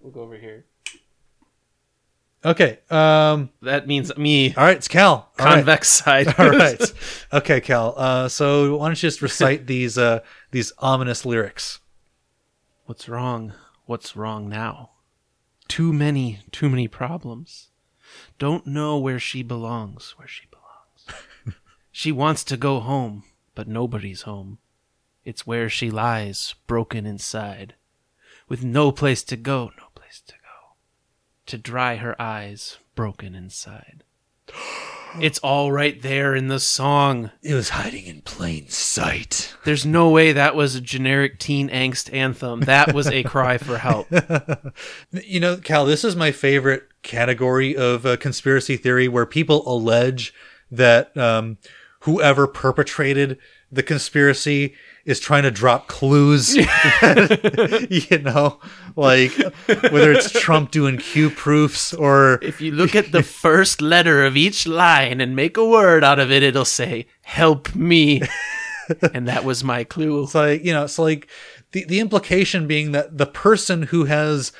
We'll go over here. Okay. Um. That means me. All right, it's Cal. All right. Convex side. All right. Okay, Cal. Uh. So why don't you just recite these uh these ominous lyrics? What's wrong? What's wrong now? Too many, too many problems. Don't know where she belongs, where she belongs. she wants to go home, but nobody's home. It's where she lies, broken inside, with no place to go, no place to go. To dry her eyes, broken inside. It's all right there in the song. It was hiding in plain sight. There's no way that was a generic teen angst anthem. That was a cry for help. You know, Cal, this is my favorite category of uh, conspiracy theory where people allege that um, whoever perpetrated the conspiracy is trying to drop clues. you know, like whether it's Trump doing Q proofs or If you look at the first letter of each line and make a word out of it, it'll say, Help me. and that was my clue. It's like you know, it's like the the implication being that the person who has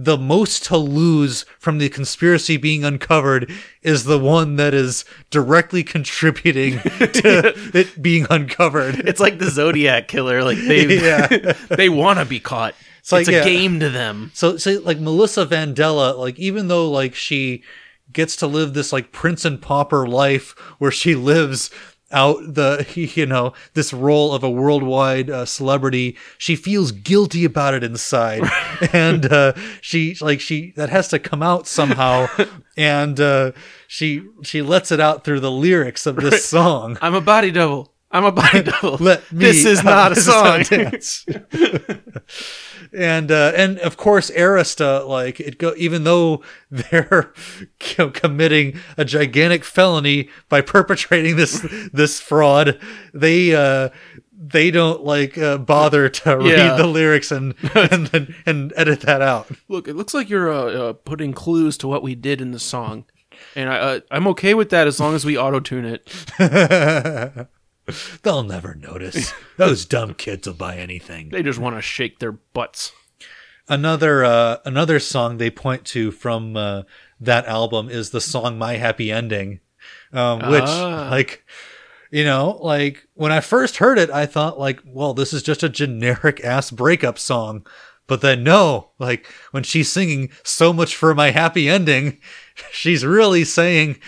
the most to lose from the conspiracy being uncovered is the one that is directly contributing to it being uncovered. It's like the Zodiac killer. Like they Yeah. they want to be caught. It's, like, a yeah. game to them. So, so like Melissa Vandella, like even though like she gets to live this like prince and pauper life where she lives out the you know this role of a worldwide uh, celebrity. She feels guilty about it inside. And uh she like she that has to come out somehow. And uh she she lets it out through the lyrics of this song. I'm a body double. I'm a body double. Let me this is not a This is not song. And uh, and of course Arista like it go even though they're you know, committing a gigantic felony by perpetrating this this fraud they uh they don't like uh, bother to Yeah. read the lyrics and and then and edit that out Look, it looks like you're uh, uh, putting clues to what we did in the song, and I uh, I'm okay with that as long as we auto tune it. they'll never notice those dumb kids will buy anything They just want to shake their butts. another uh, another song they point to from uh, that album is the song "My Happy Ending," um, which Ah. like you know like when I first heard it, I thought like, well, this is just a generic ass breakup song. But then no, like when she's singing so much for my happy ending, she's really saying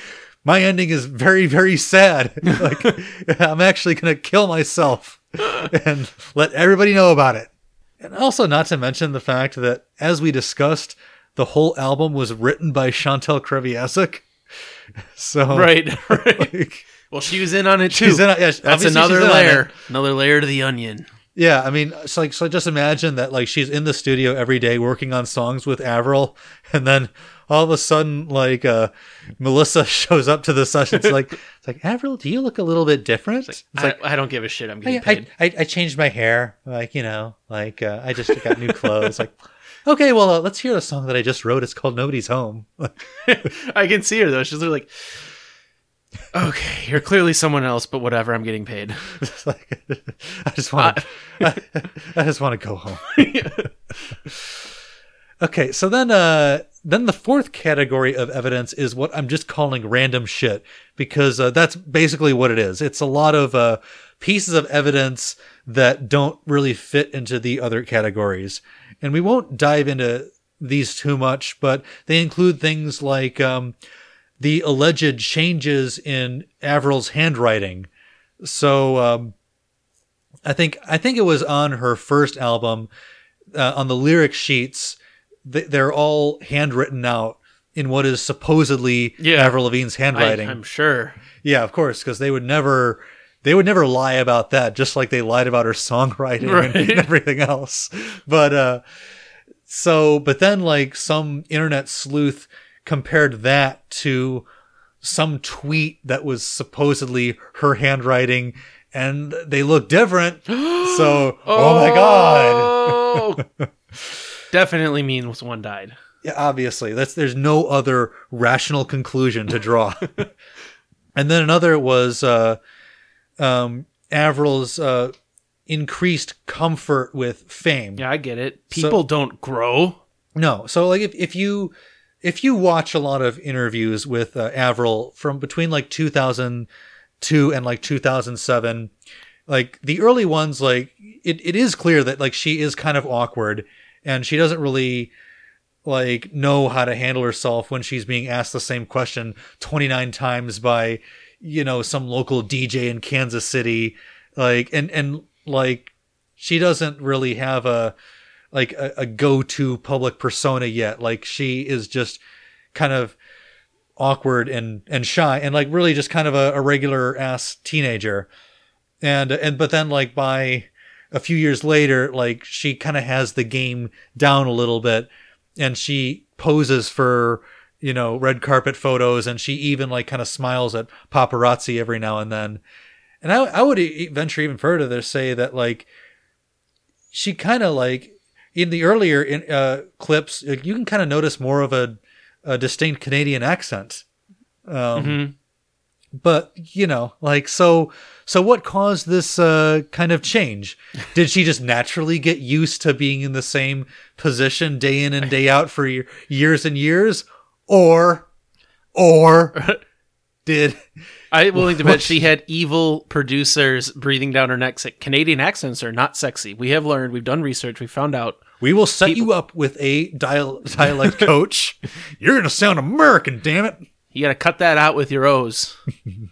my ending is very very sad. like I'm actually gonna kill myself and let everybody know about it. And also, not to mention the fact that, as we discussed, the whole album was written by Chantal Kreviazuk. So, Right, right. like, Well, she was in on it too. she's in. Yeah, That's another layer. Another layer to the onion. Yeah, I mean, it's like so. Just imagine that, like, she's in the studio every day working on songs with Avril, and then all of a sudden, like, uh, Melissa shows up to the session. It's like, it's like, Avril, do you look a little bit different? It's like, I, I don't give a shit. I'm getting I, paid. I, I, I changed my hair. Like, you know, like, uh, I just got new clothes. Like, okay, well, uh, let's hear the song that I just wrote. It's called Nobody's Home. I can see her though. She's like, okay, you're clearly someone else, but whatever. I'm getting paid. Like, I just want to, I, I just want to go home. okay, so then, uh, then the fourth category of evidence is what I'm just calling random shit because uh, that's basically what it is. It's a lot of uh, pieces of evidence that don't really fit into the other categories, and we won't dive into these too much, but they include things like um, the alleged changes in Avril's handwriting. So um, I think I think it was on her first album uh, on the lyric sheets. Th- They're all handwritten out in what is supposedly Yeah. Avril Lavigne's handwriting. I'm sure. yeah, of course, because they would never they would never lie about that, just like they lied about her songwriting Right. and everything else. But uh, so, but then like some internet sleuth compared that to some tweet that was supposedly her handwriting, and they look different. so, oh my god. Definitely means one died. Yeah, obviously, that's there's no other rational conclusion to draw. and then another was uh, um, Avril's uh, increased comfort with fame. Yeah, I get it. People don't grow. No, so like if if you if you watch a lot of interviews with uh, Avril from between like 2002 and like 2007, like the early ones, like it, it is clear that like she is kind of awkward and she doesn't really like know how to handle herself when she's being asked the same question 29 times by you know some local DJ in Kansas City. Like and and like she doesn't really have a like a, a go-to public persona yet. Like she is just kind of awkward and and shy and like really just kind of a, a regular ass teenager. And and but then like by a few years later like she kind of has the game down a little bit and she poses for you know, red carpet photos, and she even like kind of smiles at paparazzi every now and then. And I, I would venture even further to say that like she kind of like in the earlier in, uh, clips, you can kind of notice more of a, a distinct Canadian accent. Um, Mhm. But you know like so so what caused this uh kind of change did she just naturally get used to being in the same position day in and day out for years and years or or did I'm willing to bet she had evil producers breathing down her neck. Canadian accents are not sexy. We have learned. We've done research. We found out. we will set you up with a dial- dialect coach you're gonna sound american damn it You got to cut that out with your O's.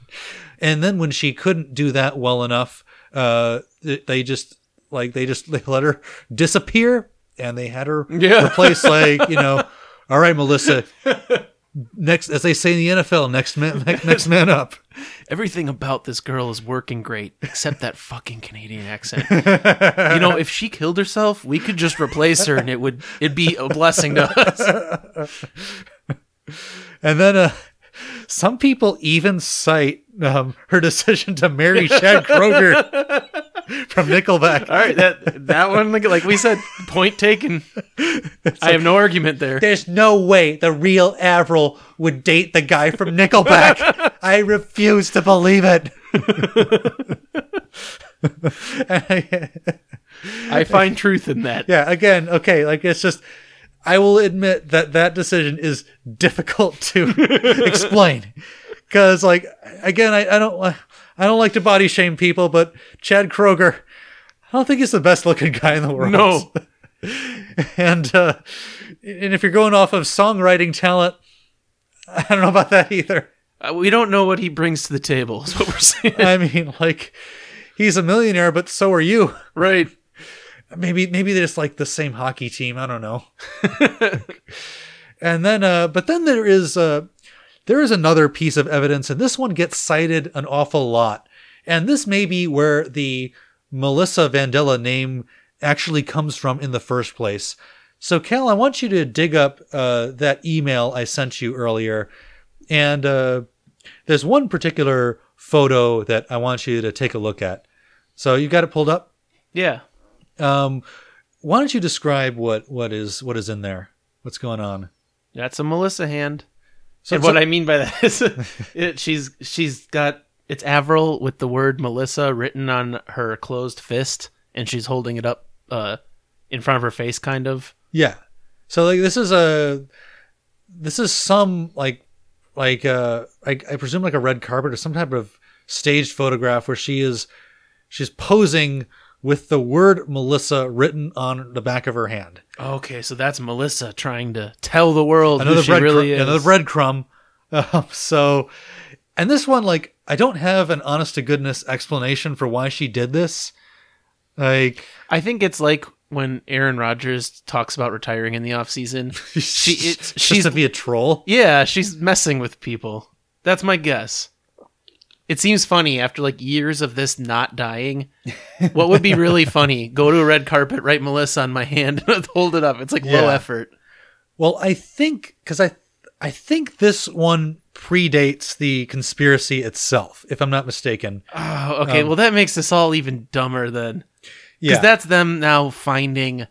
and then when she couldn't do that well enough uh they just like they just they let her disappear and they had her Yeah. replace like you know all right melissa next as they say in the nfl next man next man up Everything about this girl is working great, except that fucking Canadian accent. you know, if she killed herself, we could just replace her, and it would it'd be a blessing to us. And then uh some people even cite um, her decision to marry Chad Kroeger from Nickelback. All right, that that one, like, like we said, point taken. I have no argument there. There's no way the real Avril would date the guy from Nickelback. I refuse to believe it. I find truth in that. yeah, again, okay, like it's just I will admit that that decision is difficult to explain cuz like again, I, I don't I don't like to body shame people, but Chad Kroeger I don't think he's the best looking guy in the world. No. and uh and if you're going off of songwriting talent, I don't know about that either. Uh, we don't know what he brings to the table. Is what we're saying. I mean, like he's a millionaire, but so are you. right. Maybe maybe they're just like the same hockey team. I don't know. and then, uh, but then there is uh, there is another piece of evidence, and this one gets cited an awful lot. And this may be where the Melissa Vandella name actually comes from in the first place. So, Cal, I want you to dig up uh, that email I sent you earlier, and uh, there's one particular photo that I want you to take a look at. So, you got it pulled up. Yeah. Um, why don't you describe what what is what is in there? What's going on? That's a Melissa hand. So, and so- what I mean by that is, it, she's she's got it's Avril with the word Melissa written on her closed fist, and she's holding it up uh, in front of her face, kind of. yeah. So like this is a this is some like like uh I, I presume like a red carpet or some type of staged photograph where she is she's posing with the word Melissa written on the back of her hand. Okay, so that's Melissa trying to tell the world another who she really crumb, is. another breadcrumb. Um, so, and this one, like, I don't have an honest to goodness explanation for why she did this. Like, I think it's like when Aaron Rodgers talks about retiring in the off season. She she's to be a troll. yeah, she's messing with people. That's my guess. It seems funny after like years of this not dying. What would be really funny? Go to a red carpet, write Melissa on my hand, and hold it up. It's like low effort. Well, I think because I I think this one predates the conspiracy itself, if I'm not mistaken. Oh, okay. well, that makes this all even dumber then, because Yeah, that's them now finding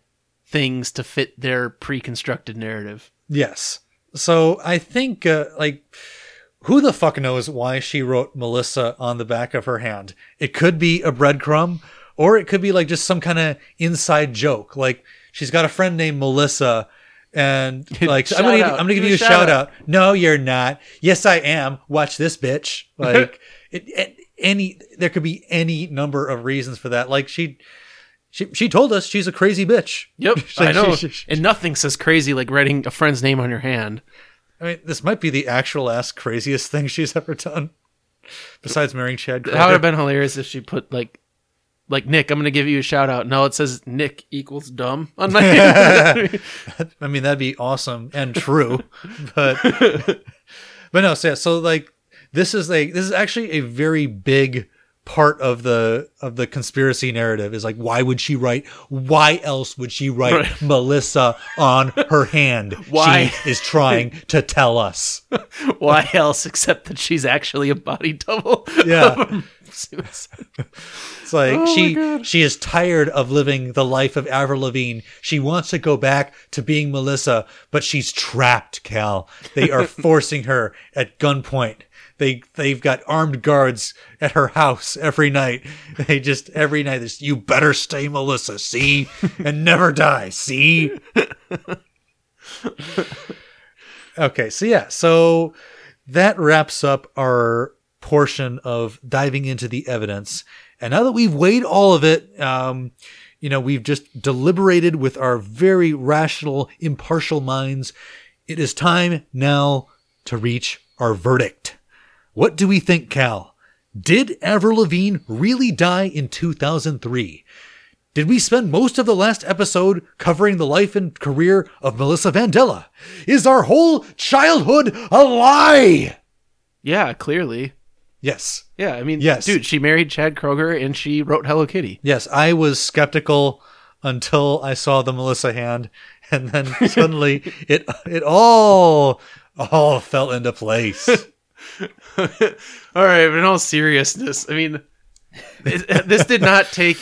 things to fit their pre-constructed narrative. yes. So I think uh, like. Who the fuck knows why she wrote Melissa on the back of her hand? It could be a breadcrumb, or it could be like just some kind of inside joke. Like she's got a friend named Melissa, and like I'm gonna, out. I'm gonna give Give you a a shout shout out. out. No, you're not. Yes, I am. Watch this bitch. Like it, it, any, there could be any number of reasons for that. Like she, she, she told us she's a crazy bitch. Yep, like, I know. she- she- and nothing says crazy like writing a friend's name on your hand. I mean, this might be the actual ass craziest thing she's ever done. Besides marrying Chad. That would have been hilarious if she put like, like Nick. I'm gonna give you a shout out. No, it says Nick equals dumb on my. I mean, that'd be awesome and true, but but no. So, yeah, so like this is like this is actually a very big part of the of the conspiracy narrative is like why would she write why else would she write Right. melissa on her hand Why? she is trying to tell us Why else except that she's actually a body double? Yeah. It's like Oh she she is tired of living the life of Avril Lavigne. She wants to go back to being Melissa, but she's trapped, Cal. They are forcing her at gunpoint. They they've got armed guards at her house every night. They just every night this you better stay Melissa, see? And never die, see? okay, so yeah, so that wraps up our portion of diving into the evidence. And now that we've weighed all of it, um, you know, we've just deliberated with our very rational, impartial minds. It is time now to reach our verdict. What do we think, Cal? Did Avril Lavigne really die in 2003? Did we spend most of the last episode covering the life and career of Melissa Vandella? Is our whole childhood a lie? Yeah, clearly. Yes. Yeah, I mean, Yes. dude, she married Chad Kroeger and she wrote Hello Kitty. Yes, I was skeptical until I saw the Melissa hand, and then suddenly it it all all fell into place. All right, but in all seriousness, I mean, this did not take.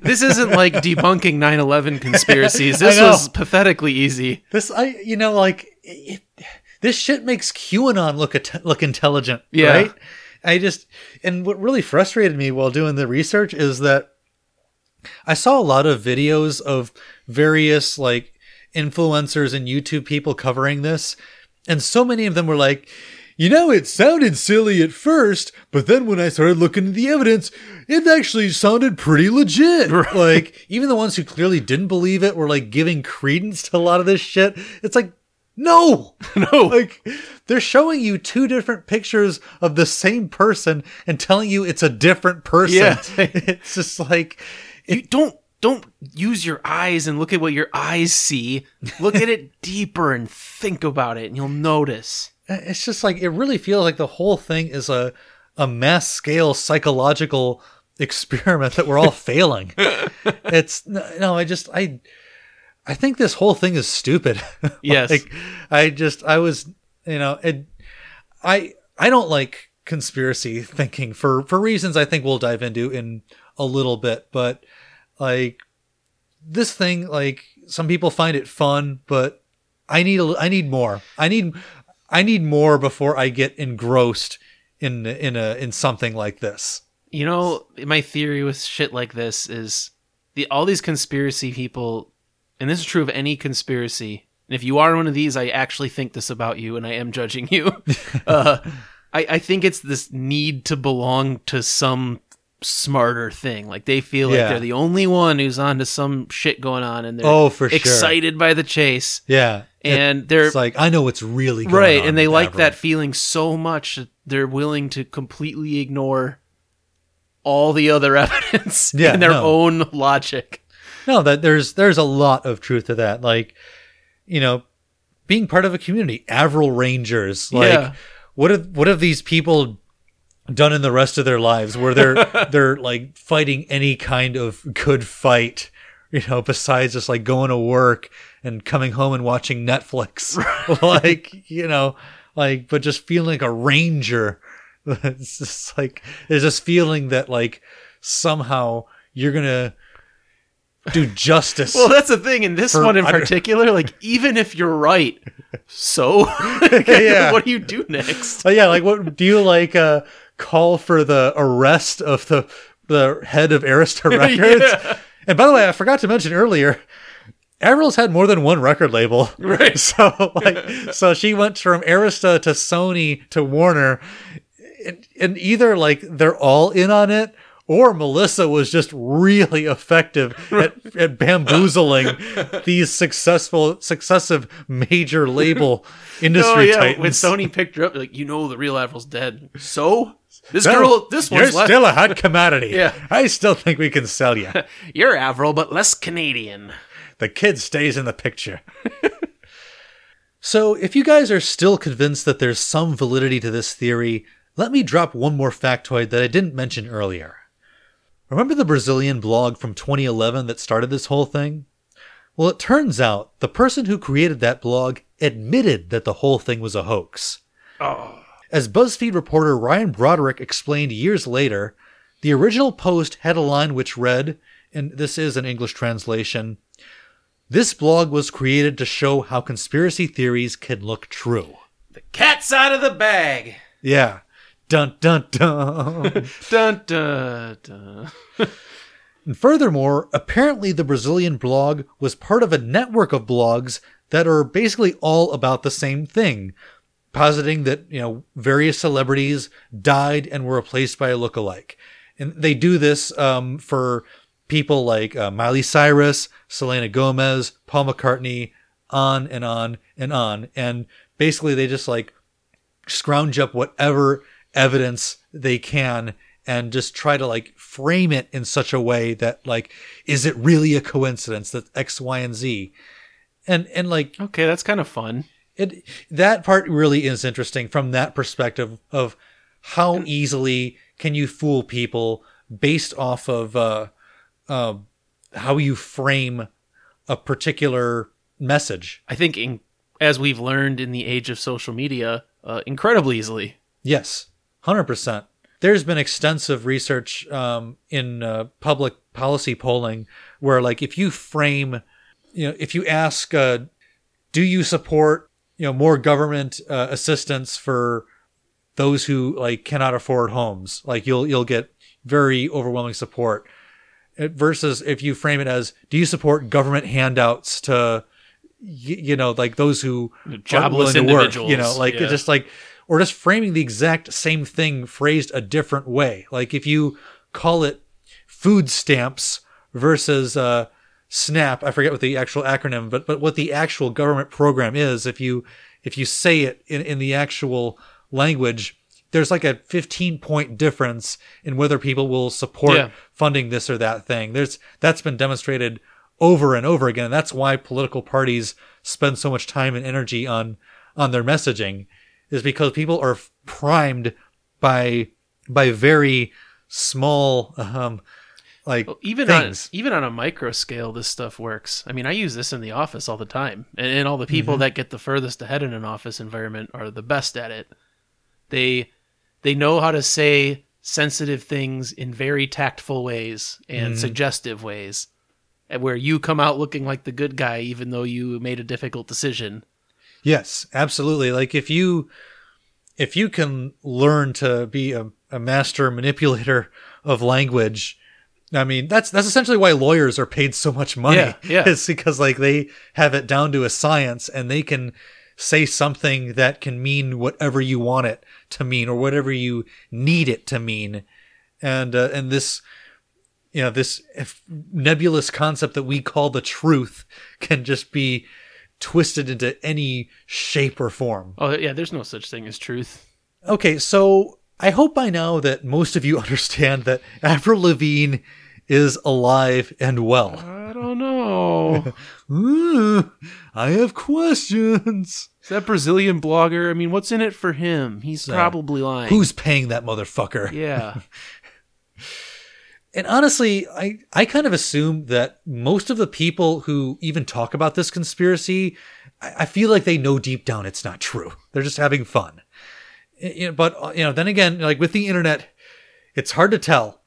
This isn't like debunking 9/11 conspiracies. This was pathetically easy. this I you know like it, this shit makes QAnon look at, look intelligent, Yeah. right? I just and what really frustrated me while doing the research is that I saw a lot of videos of various like influencers and YouTube people covering this, and so many of them were like, you know, it sounded silly at first, but then when I started looking at the evidence, it actually sounded pretty legit. Like, even the ones who clearly didn't believe it were like giving credence to a lot of this shit. It's like, no, No, like they're showing you two different pictures of the same person and telling you it's a different person. Yeah. it's just like, you don't don't use your eyes and look at what your eyes see. Look at it deeper and think about it, and you'll notice. It's just like it really feels like the whole thing is a a mass scale psychological experiment that we're all failing. It's no, I just I I think this whole thing is stupid. Yes. like I just I was you know it I I don't like conspiracy thinking for for reasons I think we'll dive into in a little bit, but like this thing like some people find it fun, but I need a, I need more. I need I need more before I get engrossed in in a in something like this. You know, my theory with shit like this is the all these conspiracy people, and this is true of any conspiracy. And if you are one of these, I actually think this about you, and I am judging you. uh, I, I think it's this need to belong to some smarter thing. Like they feel like they're the only one who's onto some shit going on, and they're Oh, for sure. excited by the chase. Yeah, And they're like I know what's really going right and they like that feeling so much that they're willing to completely ignore all the other evidence Yeah, in their no. own logic No, that there's there's a lot of truth to that. Like, you know, being part of a community, Avril Rangers. Like, Yeah. what have what have these people done in the rest of their lives where they're they're like fighting any kind of good fight? You know, besides just like going to work and coming home and watching Netflix, like you know, like but just feeling like a ranger. It's just like there's this feeling that like somehow you're gonna do justice. well that's the thing in this For- one in particular like even if you're right so Yeah. what do you do next Oh yeah, like what do you like uh call for the arrest of the the head of Arista Records? Yeah. And by the way, I forgot to mention earlier, Avril's had more than one record label. Right. So like so she went from Arista to Sony to Warner and, and either like they're all in on it or Melissa was just really effective at, at bamboozling these successful successive major label industry oh yeah titans. when sony picked her up like you know the real Avril's dead so this No, girl this one's you're still a hot commodity. Yeah. I still think we can sell you. you're avril but less canadian the kid stays in the picture. so, if you guys are still convinced that there's some validity to this theory, let me drop one more factoid that I didn't mention earlier. Remember the Brazilian blog from 2011 that started this whole thing? Well, it turns out the person who created that blog admitted that the whole thing was a hoax. Oh. As BuzzFeed reporter Ryan Broderick explained years later, the original post had a line which read, and this is an English translation This blog was created to show how conspiracy theories can look true. The cat's out of the bag. Yeah. Dun dun dun. Dun dun dun. and furthermore, apparently the Brazilian blog was part of a network of blogs that are basically all about the same thing, positing that, you know, various celebrities died and were replaced by a lookalike. And they do this um, for people like uh, Miley Cyrus, Selena Gomez, Paul McCartney, on and on and on. And basically they just like scrounge up whatever evidence they can and just try to like frame it in such a way that like is it really a coincidence that x y and z and and like Okay, that's kind of fun. It that part really is interesting from that perspective of how easily can you fool people based off of uh, uh, how you frame a particular message I think, in, as we've learned in the age of social media, uh, incredibly easily. Yes, hundred percent. There's been extensive research um, in uh, public policy polling where, like, if you frame, you know, if you ask, uh, do you support, you know, more government uh, assistance for those who like cannot afford homes? Like, you'll you'll get very overwhelming support. Versus if you frame it as, do you support government handouts to, y- you know, like those who Jobless to work, you know, like yeah. just like or just framing the exact same thing phrased a different way. Like if you call it food stamps versus uh, SNAP, I forget what the actual acronym, but but what the actual government program is. If you if you say it in, in the actual language, there's like a 15 point difference in whether people will support Yeah. funding this or that thing. There's that's been demonstrated over and over again. And that's why political parties spend so much time and energy on on their messaging is because people are primed by by very small um like Well, even things. on even on a micro scale, this stuff works. I mean, I use this in the office all the time, and, and all the people mm-hmm. that get the furthest ahead in an office environment are the best at it. They they know how to say sensitive things in very tactful ways and mm-hmm. suggestive ways, where you come out looking like the good guy, even though you made a difficult decision. Yes, absolutely. Like if you if you can learn to be a, a master manipulator of language, I mean that's that's essentially why lawyers are paid so much money. Yeah, yeah. It's because like they have it down to a science and they can say something that can mean whatever you want it to mean or whatever you need it to mean. And uh, and this you know this if nebulous concept that we call the truth can just be twisted into any shape or form. Oh yeah, there's no such thing as truth. Okay, so I hope by now that most of you understand that Avril Lavigne is alive and well. I don't know. Mm, I have questions. Is that Brazilian blogger? I mean, what's in it for him? He's probably lying. Who's paying that motherfucker? Yeah. And honestly, I, I kind of assume that most of the people who even talk about this conspiracy, I, I feel like they know deep down it's not true. They're just having fun. You know, but, uh, you know, then again, like with the internet, it's hard to tell.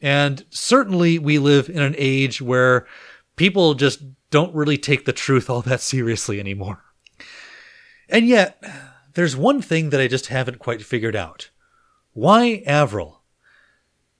And certainly we live in an age where people just don't really take the truth all that seriously anymore. And yet, there's one thing that I just haven't quite figured out. Why Avril?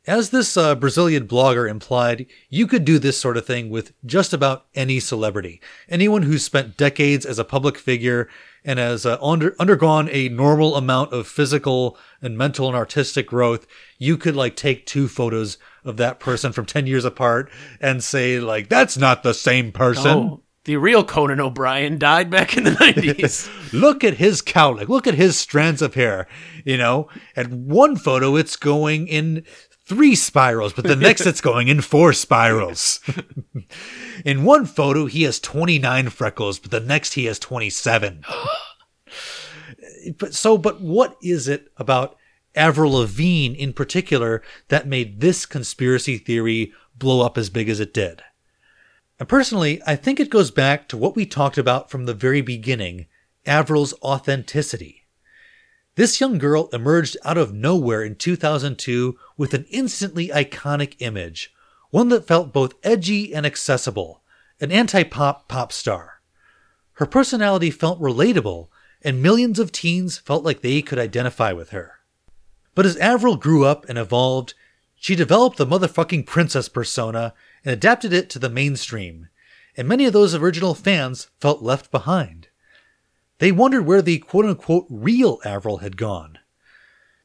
As this uh, Brazilian blogger implied, you could do this sort of thing with just about any celebrity. Anyone who's spent decades as a public figure and has uh, under- undergone a normal amount of physical and mental and artistic growth, you could like take two photos of that person from 10 years apart and say like, that's not the same person. Oh, the real Conan O'Brien died back in the 90s. look at his cowlick look at his strands of hair you know at one photo it's going in three spirals but the next it's going in four spirals in one photo he has 29 freckles but the next he has 27 but so but what is it about Avril Lavigne in particular that made this conspiracy theory blow up as big as it did. And personally, I think it goes back to what we talked about from the very beginning Avril's authenticity. This young girl emerged out of nowhere in 2002 with an instantly iconic image, one that felt both edgy and accessible, an anti pop pop star. Her personality felt relatable, and millions of teens felt like they could identify with her. But as Avril grew up and evolved, she developed the motherfucking princess persona and adapted it to the mainstream, and many of those original fans felt left behind. They wondered where the quote unquote real Avril had gone.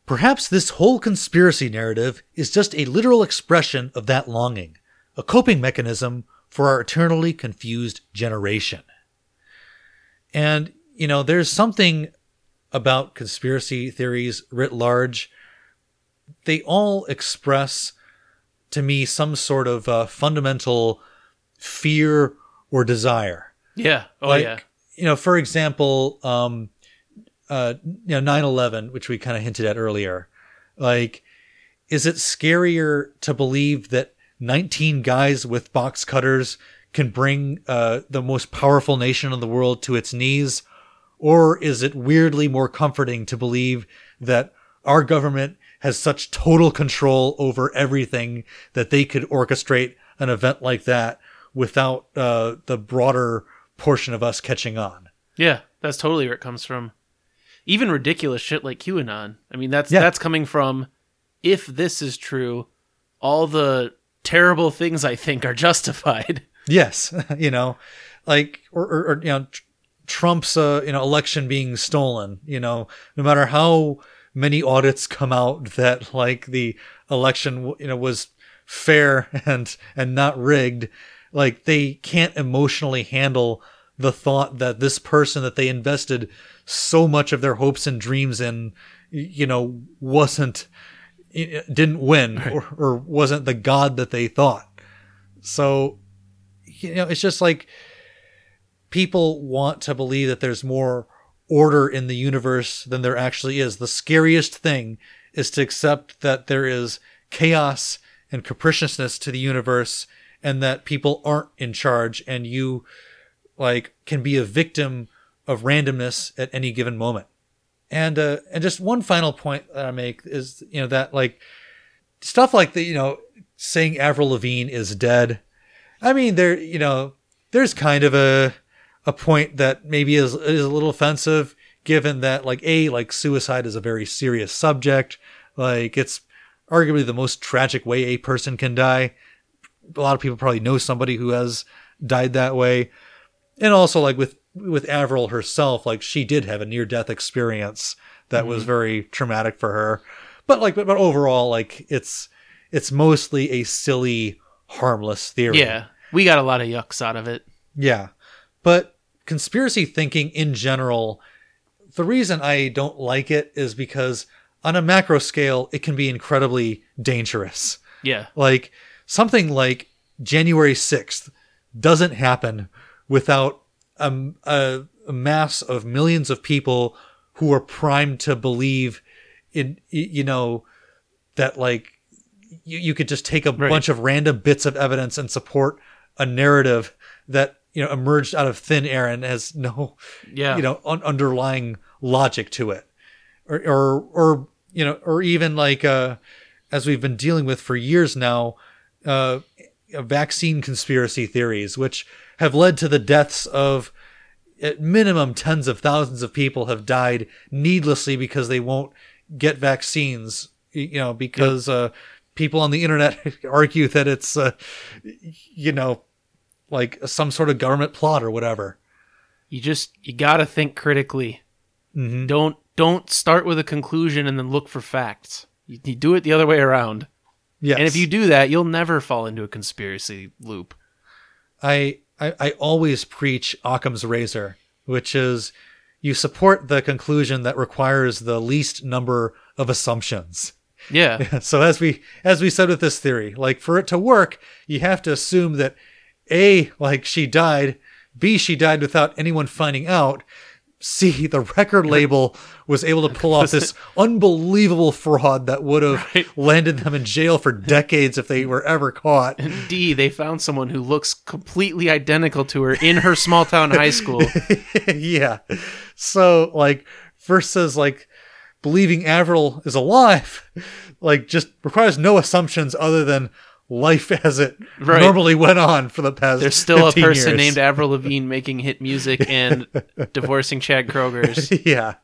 Perhaps this whole conspiracy narrative is just a literal expression of that longing, a coping mechanism for our eternally confused generation. And, you know, there's something about conspiracy theories writ large. They all express to me some sort of uh, fundamental fear or desire. Yeah. Oh like, yeah. You know, for example, um, uh, you know, 9-11, which we kind of hinted at earlier, like, is it scarier to believe that 19 guys with box cutters can bring uh, the most powerful nation in the world to its knees? Or is it weirdly more comforting to believe that our government has such total control over everything that they could orchestrate an event like that without uh, the broader portion of us catching on? Yeah, that's totally where it comes from. Even ridiculous shit like QAnon. I mean, that's Yeah. that's coming from if this is true, all the terrible things I think are justified. Yes, you know, like or, or, or you know, tr- Trump's uh, you know election being stolen. You know, no matter how many audits come out that like the election you know was fair and and not rigged, like they can't emotionally handle the thought that this person that they invested so much of their hopes and dreams in, you know, wasn't didn't win or, or wasn't the god that they thought. So you know, it's just like people want to believe that there's more order in the universe than there actually is. The scariest thing is to accept that there is chaos and capriciousness to the universe and that people aren't in charge and you like can be a victim of randomness at any given moment. And uh and just one final point that I make is you know that like stuff like the you know saying Avril Lavigne is dead I mean, there, you know, there's kind of a a point that maybe is is a little offensive, given that like a like suicide is a very serious subject. Like it's arguably the most tragic way a person can die. A lot of people probably know somebody who has died that way, and also like with with Avril herself, like she did have a near death experience that was mm-hmm. very traumatic for her. But like, but, but overall, like it's it's mostly a silly, harmless theory. Yeah. We got a lot of yucks out of it. Yeah. But conspiracy thinking in general, the reason I don't like it is because on a macro scale, it can be incredibly dangerous. Yeah. Like something like January 6th doesn't happen without a, a, a mass of millions of people who are primed to believe in, you know, that like you, you could just take a Right. bunch of random bits of evidence and support a narrative that, you know, emerged out of thin air and has no, Yeah. you know, un- underlying logic to it. Or, or, or, you know, or even like, uh, as we've been dealing with for years now, uh, vaccine conspiracy theories, which have led to the deaths of at minimum tens of thousands of people have died needlessly because they won't get vaccines. You know, because uh, people on the internet argue that it's, uh, you know, like some sort of government plot or whatever. You just you got to think critically. Mm-hmm. Don't don't start with a conclusion and then look for facts. You, you do it the other way around. Yes. And if you do that, you'll never fall into a conspiracy loop. I, I I always preach Occam's razor, which is you support the conclusion that requires the least number of assumptions. Yeah. So as we as we said with this theory, like for it to work, you have to assume that A, like she died, B, she died without anyone finding out, see the record label was able to pull off this unbelievable fraud that would have Right. landed them in jail for decades if they were ever caught. And D, they found someone who looks completely identical to her in her small town high school. yeah. So like versus like believing Avril is alive, like just requires no assumptions other than life as it Right. normally went on for the past. There's still a person years. named Avril Lavigne making hit music and divorcing Chad Kroeger's. yeah.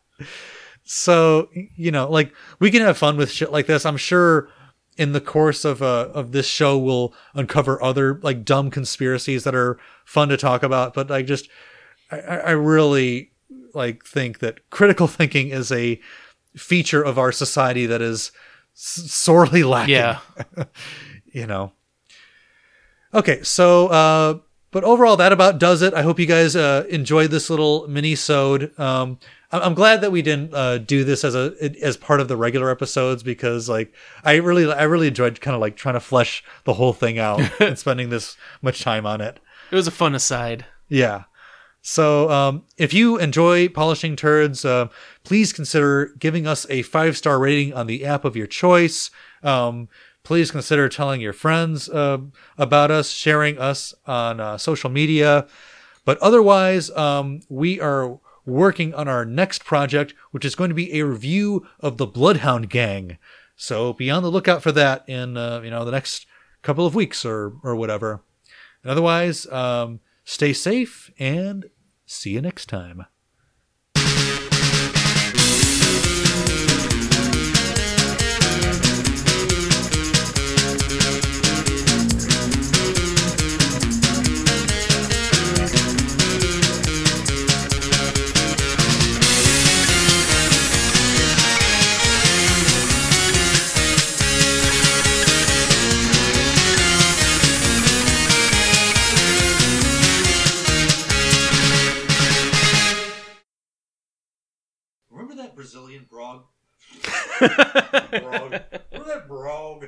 So you know, like we can have fun with shit like this. I'm sure in the course of uh of this show we'll uncover other like dumb conspiracies that are fun to talk about. But like just I, I I really like think that critical thinking is a feature of our society that is sorely lacking. Yeah. You know. Okay, so uh but overall that about does it. I hope you guys uh enjoyed this little mini sode. Um I'm I'm glad that we didn't uh do this as a as part of the regular episodes because like I really I really enjoyed kind of like trying to flesh the whole thing out and spending this much time on it. It was a fun aside. Yeah. So, um, if you enjoy polishing turds, uh, please consider giving us a five star rating on the app of your choice. Um, please consider telling your friends uh, about us, sharing us on uh, social media. But otherwise, um, we are working on our next project, which is going to be a review of the Bloodhound Gang. So be on the lookout for that in uh, you know the next couple of weeks or or whatever. And otherwise, um, stay safe and see you next time. Brog. Brog. Where's that Brog?